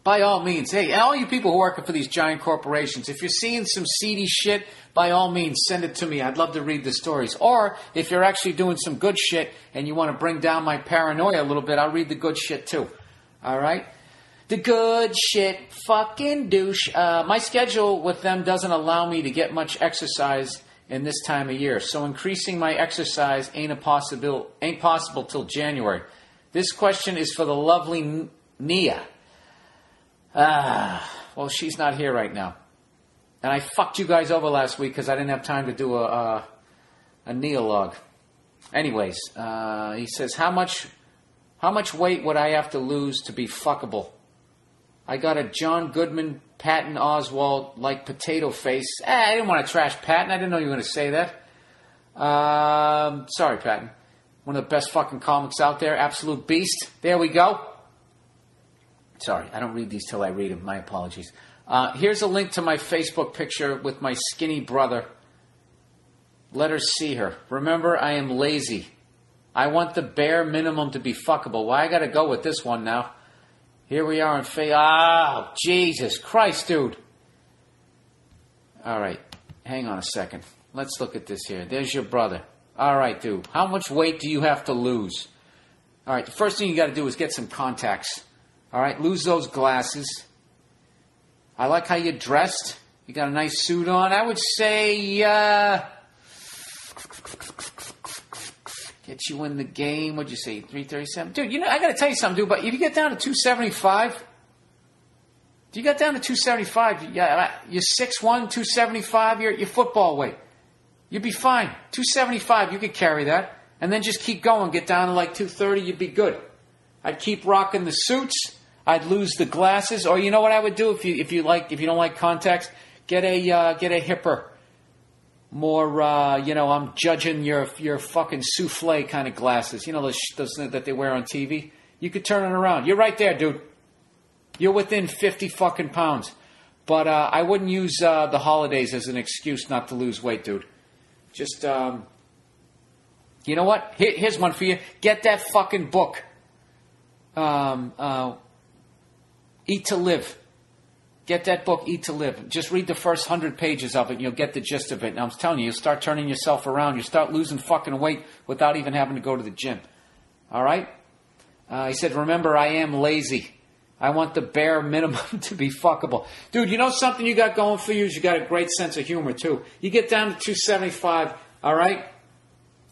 By all means. Hey, all you people who work for these giant corporations, if you're seeing some seedy shit, by all means, send it to me. I'd love to read the stories. Or if you're actually doing some good shit and you want to bring down my paranoia a little bit, I'll read the good shit too. All right? The good shit, fucking douche. Uh, my schedule with them doesn't allow me to get much exercise in this time of year, so increasing my exercise ain't a possible ain't possible till January. This question is for the lovely Nia. Ah, well, she's not here right now, and I fucked you guys over last week because I didn't have time to do a a, a neolog. Anyways, uh, he says, how much how much weight would I have to lose to be fuckable? I got a John Goodman, Patton Oswalt like potato face. Eh, I didn't want to trash Patton. I didn't know you were going to say that. Um, sorry, Patton. One of the best fucking comics out there. Absolute beast. There we go. Sorry, I don't read these till I read them. My apologies. Uh, here's a link to my Facebook picture with my skinny brother. Let her see her. Remember, I am lazy. I want the bare minimum to be fuckable. Why I got to go with this one now? Here we are in fa Oh, Jesus Christ, dude. All right, hang on a second. Let's look at this here. There's your brother. All right, dude. How much weight do you have to lose? All right, the first thing you got to do is get some contacts. All right, lose those glasses. I like how you're dressed. You got a nice suit on. I would say, uh, get you in the game. What'd you say, 337? Dude, you know, I got to tell you something, dude, but if you get down to 275, if You got down to 275. Yeah, you're 6'1", 275. You're at your football weight. You'd be fine. 275, you could carry that. And then just keep going. Get down to like 230, you'd be good. I'd keep rocking the suits. I'd lose the glasses. Or you know what I would do if you if you like if you don't like contacts, get a uh, get a hipper, more uh, you know I'm judging your your fucking souffle kind of glasses. You know those, those that they wear on TV. You could turn it around. You're right there, dude. You're within 50 fucking pounds. But uh, I wouldn't use uh, the holidays as an excuse not to lose weight, dude. Just, um, you know what? Here, here's one for you. Get that fucking book. Um, uh, Eat to Live. Get that book, Eat to Live. Just read the first hundred pages of it and you'll get the gist of it. And I'm telling you, you'll start turning yourself around. You start losing fucking weight without even having to go to the gym. All right? Uh, he said, remember, I am lazy. I want the bare minimum to be fuckable. Dude, you know something you got going for you is you got a great sense of humor, too. You get down to 275, all right?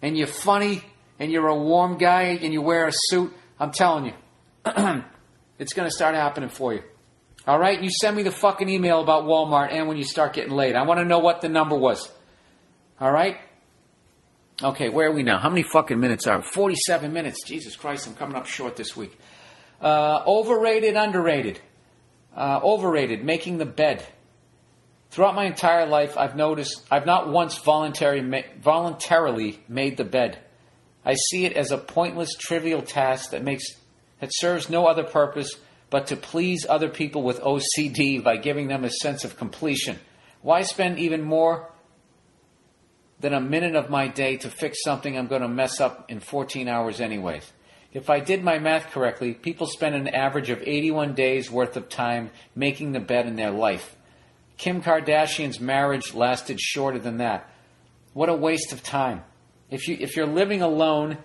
And you're funny, and you're a warm guy, and you wear a suit. I'm telling you, it's going to start happening for you. All right? You send me the fucking email about Walmart and when you start getting late. I want to know what the number was. All right? Okay, where are we now? How many fucking minutes are? 47 minutes. Jesus Christ, I'm coming up short this week. Uh, overrated, underrated. Uh, overrated, making the bed. Throughout my entire life, I've noticed I've not once voluntary ma- voluntarily made the bed. I see it as a pointless, trivial task that makes that serves no other purpose but to please other people with OCD by giving them a sense of completion. Why spend even more than a minute of my day to fix something I'm going to mess up in 14 hours anyways? If I did my math correctly, people spend an average of 81 days worth of time making the bed in their life. Kim Kardashian's marriage lasted shorter than that. What a waste of time. If you if you're living alone,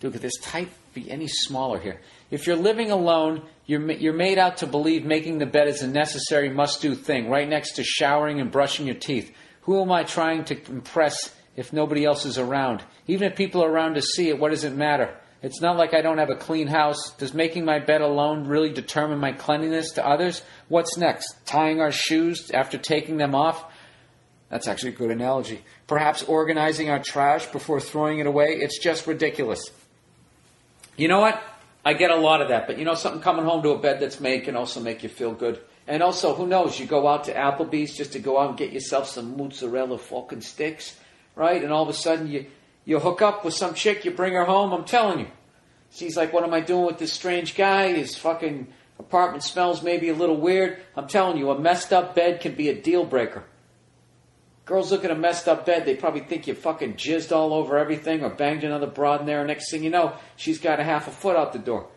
dude, could this type be any smaller here? If you're living alone, you're you're made out to believe making the bed is a necessary must-do thing, right next to showering and brushing your teeth. Who am I trying to impress if nobody else is around? Even if people are around to see it, what does it matter? It's not like I don't have a clean house. Does making my bed alone really determine my cleanliness to others? What's next? Tying our shoes after taking them off? That's actually a good analogy. Perhaps organizing our trash before throwing it away? It's just ridiculous. You know what? I get a lot of that, but you know something coming home to a bed that's made can also make you feel good. And also, who knows? You go out to Applebee's just to go out and get yourself some mozzarella fucking sticks, right? And all of a sudden you you hook up with some chick, you bring her home. I'm telling you, she's like, "What am I doing with this strange guy? His fucking apartment smells maybe a little weird." I'm telling you, a messed up bed can be a deal breaker. Girls look at a messed up bed, they probably think you fucking jizzed all over everything or banged another broad in there. Next thing you know, she's got a half a foot out the door.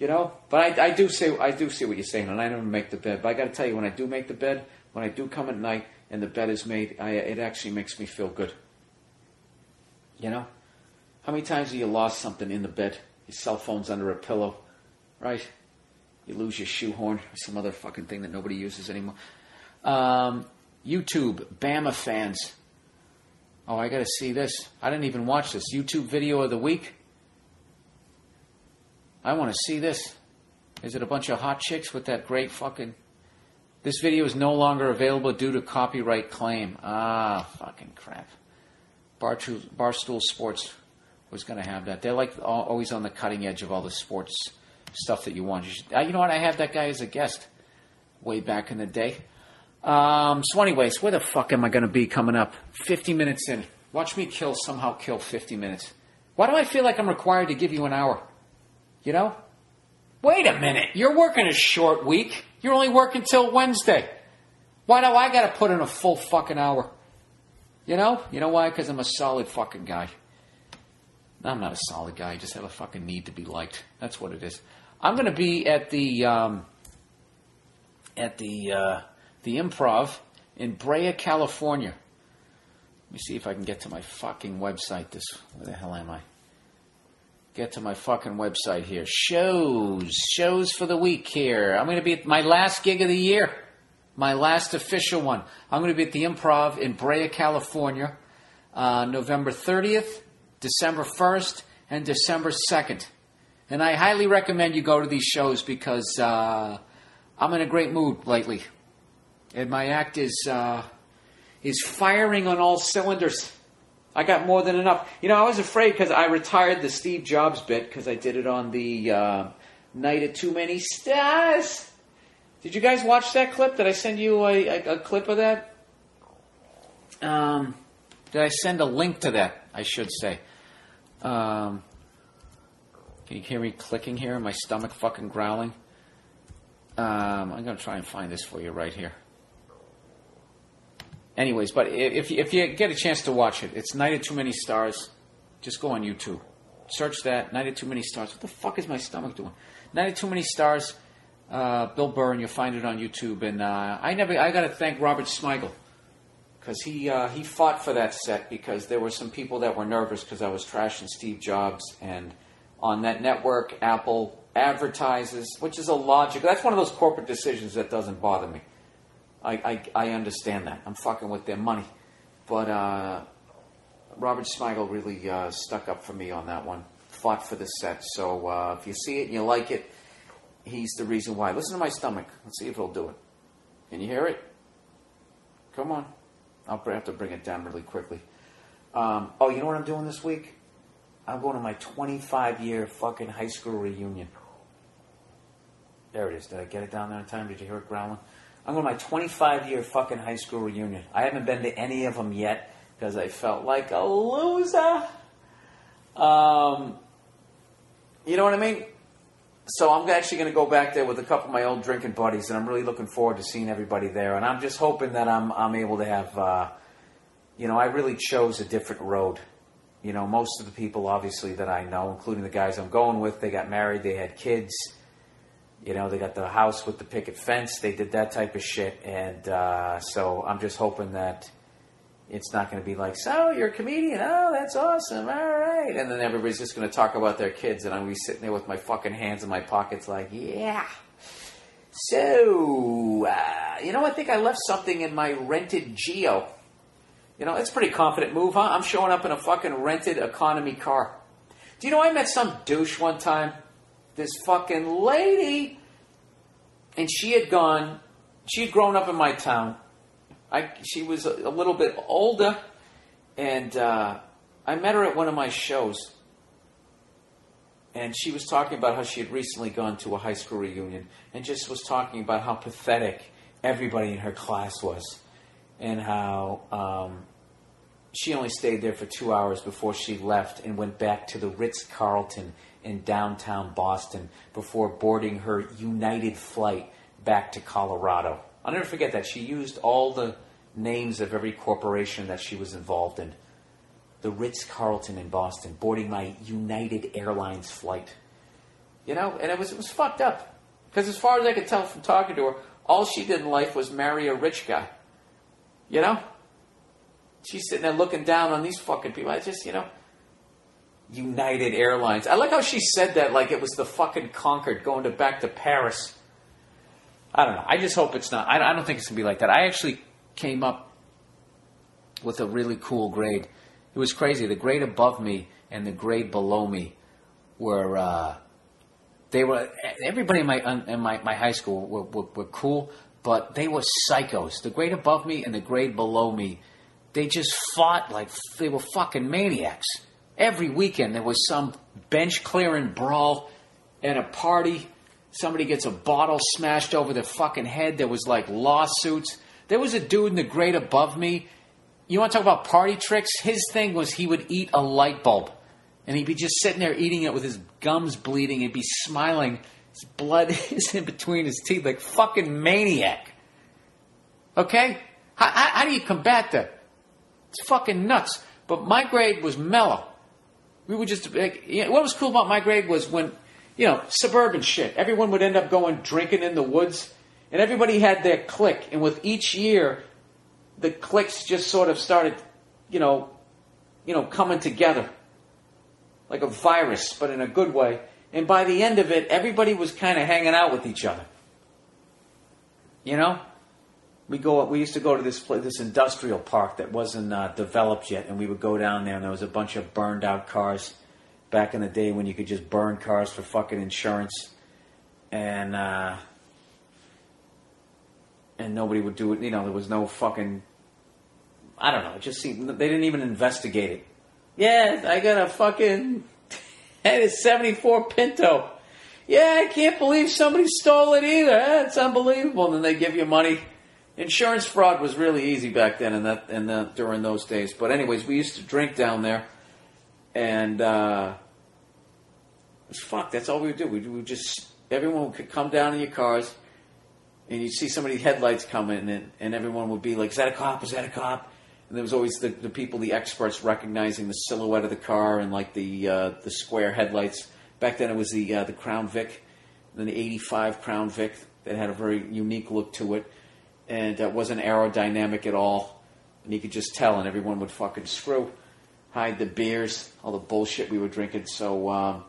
You know? But I, I do say I do see what you're saying, and I never make the bed. But I got to tell you, when I do make the bed, when I do come at night and the bed is made, I, it actually makes me feel good. You know? How many times have you lost something in the bed? Your cell phone's under a pillow, right? You lose your shoehorn or some other fucking thing that nobody uses anymore. Um, YouTube, Bama fans. Oh, I got to see this. I didn't even watch this. YouTube video of the week. I want to see this. Is it a bunch of hot chicks with that great fucking. This video is no longer available due to copyright claim. Ah, fucking crap. Barstool, Barstool Sports was going to have that. They're like al- always on the cutting edge of all the sports stuff that you want. You, should, you know what? I had that guy as a guest way back in the day. Um, so, anyways, where the fuck am I going to be coming up? 50 minutes in. Watch me kill, somehow kill 50 minutes. Why do I feel like I'm required to give you an hour? You know? Wait a minute. You're working a short week. You're only working till Wednesday. Why do I got to put in a full fucking hour? You know? You know why? Because I'm a solid fucking guy. I'm not a solid guy. I just have a fucking need to be liked. That's what it is. I'm going to be at the um, at the uh, the Improv in Brea, California. Let me see if I can get to my fucking website. This where the hell am I? Get to my fucking website here. Shows, shows for the week here. I'm going to be at my last gig of the year, my last official one. I'm going to be at the Improv in Brea, California, uh, November 30th, December 1st, and December 2nd. And I highly recommend you go to these shows because uh, I'm in a great mood lately, and my act is uh, is firing on all cylinders. I got more than enough. You know, I was afraid because I retired the Steve Jobs bit because I did it on the uh, night of Too Many Stars. Did you guys watch that clip? Did I send you a, a, a clip of that? Um, did I send a link to that? I should say. Um, can you hear me clicking here? My stomach fucking growling. Um, I'm going to try and find this for you right here. Anyways, but if if you get a chance to watch it, it's Night of Too Many Stars. Just go on YouTube, search that Night of Too Many Stars. What the fuck is my stomach doing? Night of Too Many Stars. Uh, Bill Burr, and you'll find it on YouTube. And uh, I never, I got to thank Robert Smigel because he uh, he fought for that set because there were some people that were nervous because I was trashing Steve Jobs and on that network, Apple advertises, which is a logical. That's one of those corporate decisions that doesn't bother me. I, I, I understand that. I'm fucking with their money. But uh, Robert Smigel really uh, stuck up for me on that one. Fought for the set. So uh, if you see it and you like it, he's the reason why. Listen to my stomach. Let's see if it'll do it. Can you hear it? Come on. I'll have to bring it down really quickly. Um, oh, you know what I'm doing this week? I'm going to my 25 year fucking high school reunion. There it is. Did I get it down there in time? Did you hear it growling? I'm going to my 25 year fucking high school reunion. I haven't been to any of them yet because I felt like a loser. Um, you know what I mean? So I'm actually going to go back there with a couple of my old drinking buddies, and I'm really looking forward to seeing everybody there. And I'm just hoping that I'm I'm able to have, uh, you know, I really chose a different road. You know, most of the people obviously that I know, including the guys I'm going with, they got married, they had kids. You know, they got the house with the picket fence. They did that type of shit, and uh, so I'm just hoping that it's not going to be like, "So you're a comedian? Oh, that's awesome! All right," and then everybody's just going to talk about their kids, and I'm going to be sitting there with my fucking hands in my pockets, like, "Yeah." So, uh, you know, I think I left something in my rented Geo. You know, it's a pretty confident move, huh? I'm showing up in a fucking rented economy car. Do you know I met some douche one time? This fucking lady, and she had gone. She had grown up in my town. I she was a, a little bit older, and uh, I met her at one of my shows. And she was talking about how she had recently gone to a high school reunion, and just was talking about how pathetic everybody in her class was, and how um, she only stayed there for two hours before she left and went back to the Ritz Carlton in downtown Boston before boarding her United flight back to Colorado. I'll never forget that. She used all the names of every corporation that she was involved in. The Ritz Carlton in Boston, boarding my United Airlines flight. You know, and it was it was fucked up. Because as far as I could tell from talking to her, all she did in life was marry a rich guy. You know? She's sitting there looking down on these fucking people. I just, you know, United Airlines. I like how she said that like it was the fucking Concorde going to back to Paris. I don't know. I just hope it's not. I, don't think it's gonna be like that. I actually came up with a really cool grade. It was crazy. The grade above me and the grade below me were. Uh, they were everybody in my in my, my high school were, were, were cool, but they were psychos. The grade above me and the grade below me, they just fought like they were fucking maniacs. Every weekend there was some bench clearing brawl at a party. Somebody gets a bottle smashed over their fucking head. There was like lawsuits. There was a dude in the grade above me. You want to talk about party tricks? His thing was he would eat a light bulb. And he'd be just sitting there eating it with his gums bleeding and be smiling. His blood is in between his teeth like fucking maniac. Okay? How, how, how do you combat that? It's fucking nuts. But my grade was mellow. We would just, like, you know, what was cool about my grade was when, you know, suburban shit. Everyone would end up going drinking in the woods, and everybody had their clique. And with each year, the cliques just sort of started, you know, you know, coming together like a virus, but in a good way. And by the end of it, everybody was kind of hanging out with each other. You know, we go. We used to go to this this industrial park that wasn't uh, developed yet, and we would go down there, and there was a bunch of burned out cars. Back in the day, when you could just burn cars for fucking insurance, and uh, and nobody would do it. You know, there was no fucking. I don't know. It just seemed they didn't even investigate it. Yeah, I got a fucking. And it's seventy four Pinto. Yeah, I can't believe somebody stole it either. It's unbelievable. And then they give you money. Insurance fraud was really easy back then, and that and the, during those days. But anyways, we used to drink down there, and uh, it was fuck. That's all we would do. We would just everyone could come down in your cars, and you'd see somebody's headlights coming, and and everyone would be like, "Is that a cop? Is that a cop?" And there was always the, the people, the experts, recognizing the silhouette of the car and like the uh, the square headlights. Back then, it was the uh, the Crown Vic, then the '85 Crown Vic that had a very unique look to it, and uh, wasn't aerodynamic at all. And you could just tell, and everyone would fucking screw, hide the beers, all the bullshit we were drinking. So. Um,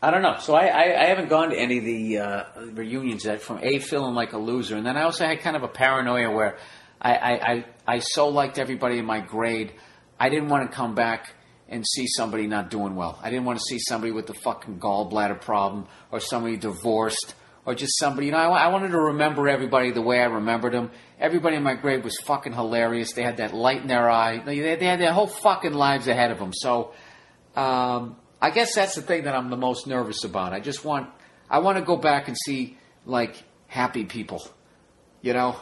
I don't know. So I, I, I haven't gone to any of the uh, reunions yet from A feeling like a loser, and then I also had kind of a paranoia where I, I, I, I so liked everybody in my grade, I didn't want to come back and see somebody not doing well. I didn't want to see somebody with the fucking gallbladder problem or somebody divorced or just somebody. You know, I, I wanted to remember everybody the way I remembered them. Everybody in my grade was fucking hilarious. They had that light in their eye. They, they had their whole fucking lives ahead of them. So. Um, I guess that's the thing that I'm the most nervous about. I just want I want to go back and see like happy people. You know?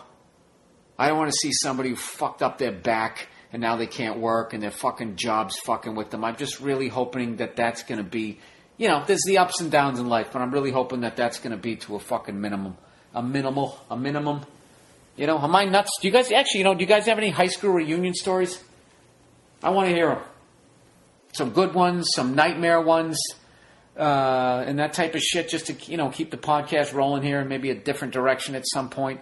I don't want to see somebody who fucked up their back and now they can't work and their fucking jobs fucking with them. I'm just really hoping that that's going to be, you know, there's the ups and downs in life, but I'm really hoping that that's going to be to a fucking minimum. A minimal, a minimum. You know, am I nuts? Do you guys actually, you know, do you guys have any high school reunion stories? I want to hear them some good ones, some nightmare ones, uh, and that type of shit, just to you know keep the podcast rolling here and maybe a different direction at some point.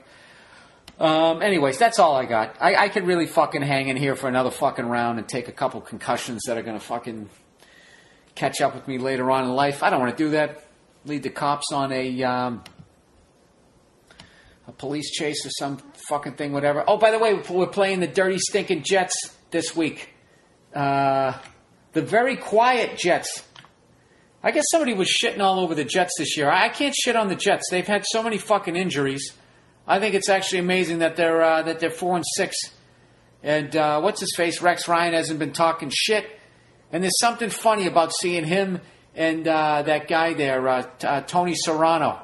Um, anyways, that's all I got. I, I could really fucking hang in here for another fucking round and take a couple concussions that are gonna fucking catch up with me later on in life. I don't want to do that. Lead the cops on a um, a police chase or some fucking thing, whatever. Oh, by the way, we're playing the dirty stinking Jets this week. Uh, the very quiet Jets. I guess somebody was shitting all over the Jets this year. I can't shit on the Jets. They've had so many fucking injuries. I think it's actually amazing that they're uh, that they're four and six. And uh, what's his face? Rex Ryan hasn't been talking shit. And there's something funny about seeing him and uh, that guy there, uh, t- uh, Tony Sparano,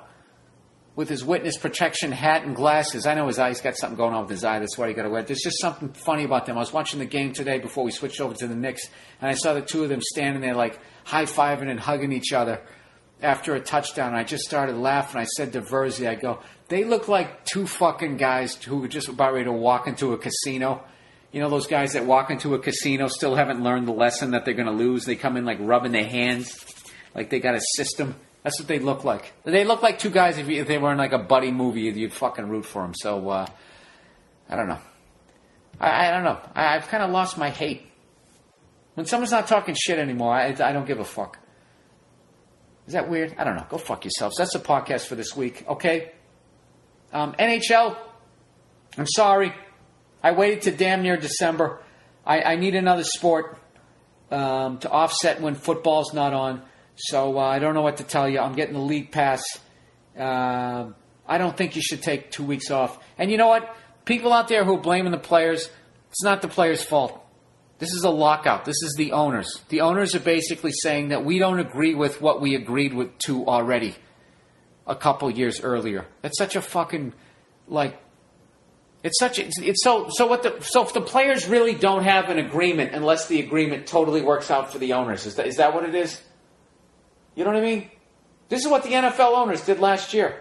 with his witness protection hat and glasses. I know his eye's got something going on with his eye. That's why he got to wear. There's just something funny about them. I was watching the game today before we switched over to the Knicks, and I saw the two of them standing there like high fiving and hugging each other after a touchdown. I just started laughing. I said to Virzi, I go, they look like two fucking guys who were just about ready to walk into a casino. You know those guys that walk into a casino still haven't learned the lesson that they're going to lose. They come in like rubbing their hands, like they got a system. That's what they look like. They look like two guys if, you, if they were in like a buddy movie. You'd fucking root for them. So uh, I don't know. I, I don't know. I, I've kind of lost my hate. When someone's not talking shit anymore, I, I don't give a fuck. Is that weird? I don't know. Go fuck yourselves. That's the podcast for this week. Okay. Um, NHL. I'm sorry. I waited to damn near December. I, I need another sport um, to offset when football's not on. So uh, I don't know what to tell you. I'm getting the league pass. Um I don't think you should take two weeks off. And you know what? People out there who are blaming the players, it's not the players' fault. This is a lockout. This is the owners. The owners are basically saying that we don't agree with what we agreed with to already a couple years earlier. That's such a fucking like it's such a, it's, so so what the so if the players really don't have an agreement unless the agreement totally works out for the owners is that is that what it is? You know what I mean? This is what the NFL owners did last year.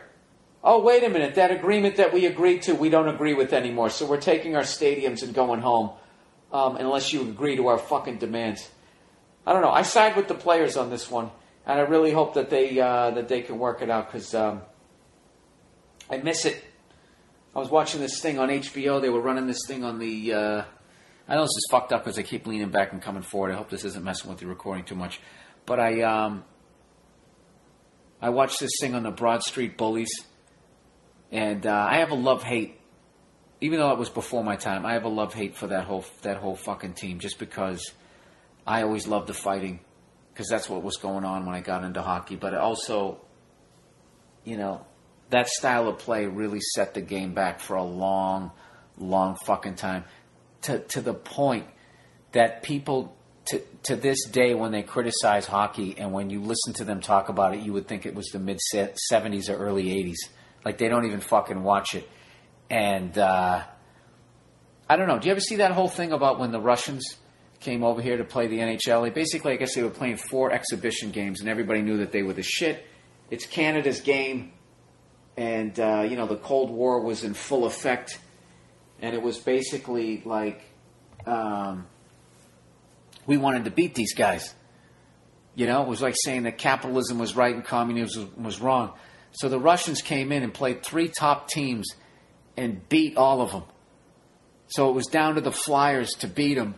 Oh wait a minute, that agreement that we agreed to we don't agree with anymore. So we're taking our stadiums and going home um, unless you agree to our fucking demands. I don't know. I side with the players on this one, and I really hope that they uh, that they can work it out because um, I miss it. I was watching this thing on HBO. They were running this thing on the. Uh, I know this is fucked up because I keep leaning back and coming forward. I hope this isn't messing with the recording too much. But I um, I watched this thing on the Broad Street Bullies, and uh, I have a love hate. Even though it was before my time, I have a love hate for that whole that whole fucking team. Just because I always loved the fighting, because that's what was going on when I got into hockey. But also, you know, that style of play really set the game back for a long, long fucking time. To to the point that people to to this day when they criticize hockey and when you listen to them talk about it, you would think it was the mid seventies or early eighties. Like they don't even fucking watch it. And uh, I don't know. Do you ever see that whole thing about when the Russians came over here to play the NHL? They basically, I guess they were playing four exhibition games, and everybody knew that they were the shit. It's Canada's game, and uh, you know the Cold War was in full effect, and it was basically like um, we wanted to beat these guys. You know, it was like saying that capitalism was right and communism was wrong. So the Russians came in and played three top teams and beat all of them. So it was down to the Flyers to beat them.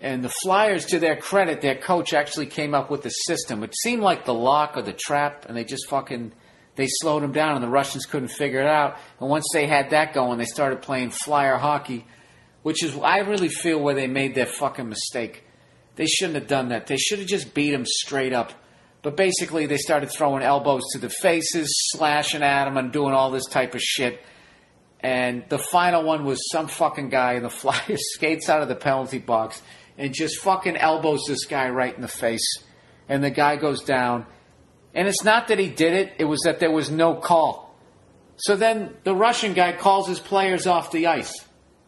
And the Flyers, to their credit, their coach actually came up with a system. It seemed like the lock or the trap, and they just fucking they slowed them down, and the Russians couldn't figure it out. And once they had that going, they started playing flyer hockey, which is I really feel where they made their fucking mistake. They shouldn't have done that. They should have just beat them straight up. But basically, they started throwing elbows to the faces, slashing at them, and doing all this type of shit. And the final one was some fucking guy in the Flyers skates out of the penalty box and just fucking elbows this guy right in the face. And the guy goes down. And it's not that he did it, it was that there was no call. So then the Russian guy calls his players off the ice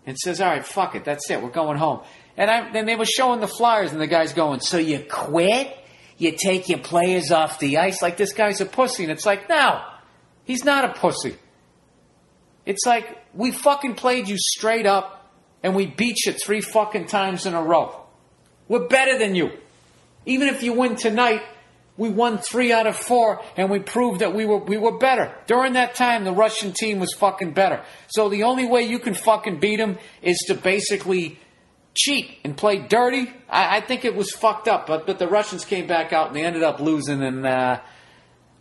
and says, All right, fuck it, that's it, we're going home. And then they were showing the Flyers, and the guy's going, So you quit? You take your players off the ice? Like this guy's a pussy. And it's like, No, he's not a pussy. It's like we fucking played you straight up and we beat you three fucking times in a row. We're better than you. Even if you win tonight, we won three out of four and we proved that we were we were better. During that time the Russian team was fucking better. So the only way you can fucking beat them is to basically cheat and play dirty. I, I think it was fucked up, but but the Russians came back out and they ended up losing and uh,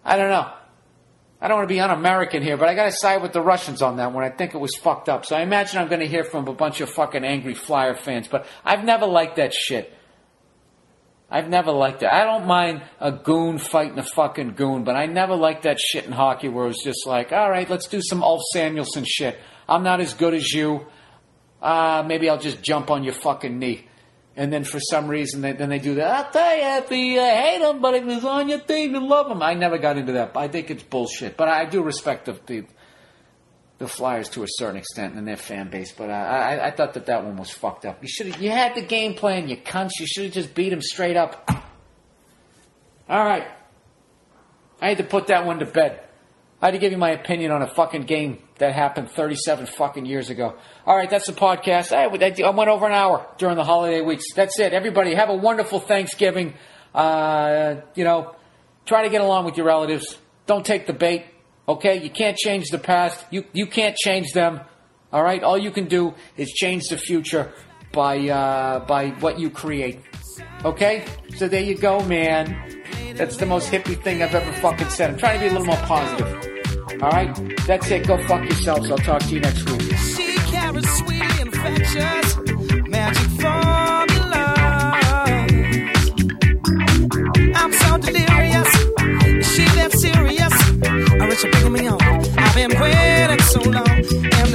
I don't know. I don't want to be un-American here, but I got to side with the Russians on that one. I think it was fucked up. So I imagine I'm going to hear from a bunch of fucking angry Flyer fans, but I've never liked that shit. I've never liked it. I don't mind a goon fighting a fucking goon, but I never liked that shit in hockey where it was just like, all right, let's do some Ulf Samuelsson shit. I'm not as good as you. Uh, maybe I'll just jump on your fucking knee. And then for some reason, they, then they do that. I'll tell you, if you uh, hate him, but if he's on your team, you love him. I never got into that. I think it's bullshit. But I do respect the the, the Flyers to a certain extent and their fan base. But I, I, I thought that that one was fucked up. You should you had the game plan, you cunts. You should have just beat them straight up. All right. I had to put that one to bed. I had to give you my opinion on a fucking game that happened 37 fucking years ago. All right, that's the podcast. I, I went over an hour during the holiday weeks. That's it. Everybody, have a wonderful Thanksgiving. Uh, you know, try to get along with your relatives. Don't take the bait. Okay, you can't change the past. You you can't change them. All right, all you can do is change the future by uh, by what you create. Okay, so there you go, man. That's the most hippie thing I've ever fucking said. I'm trying to be a little more positive. All right, that's it. Go fuck yourselves. I'll talk to you next week. so bring me on. I've been waiting so long.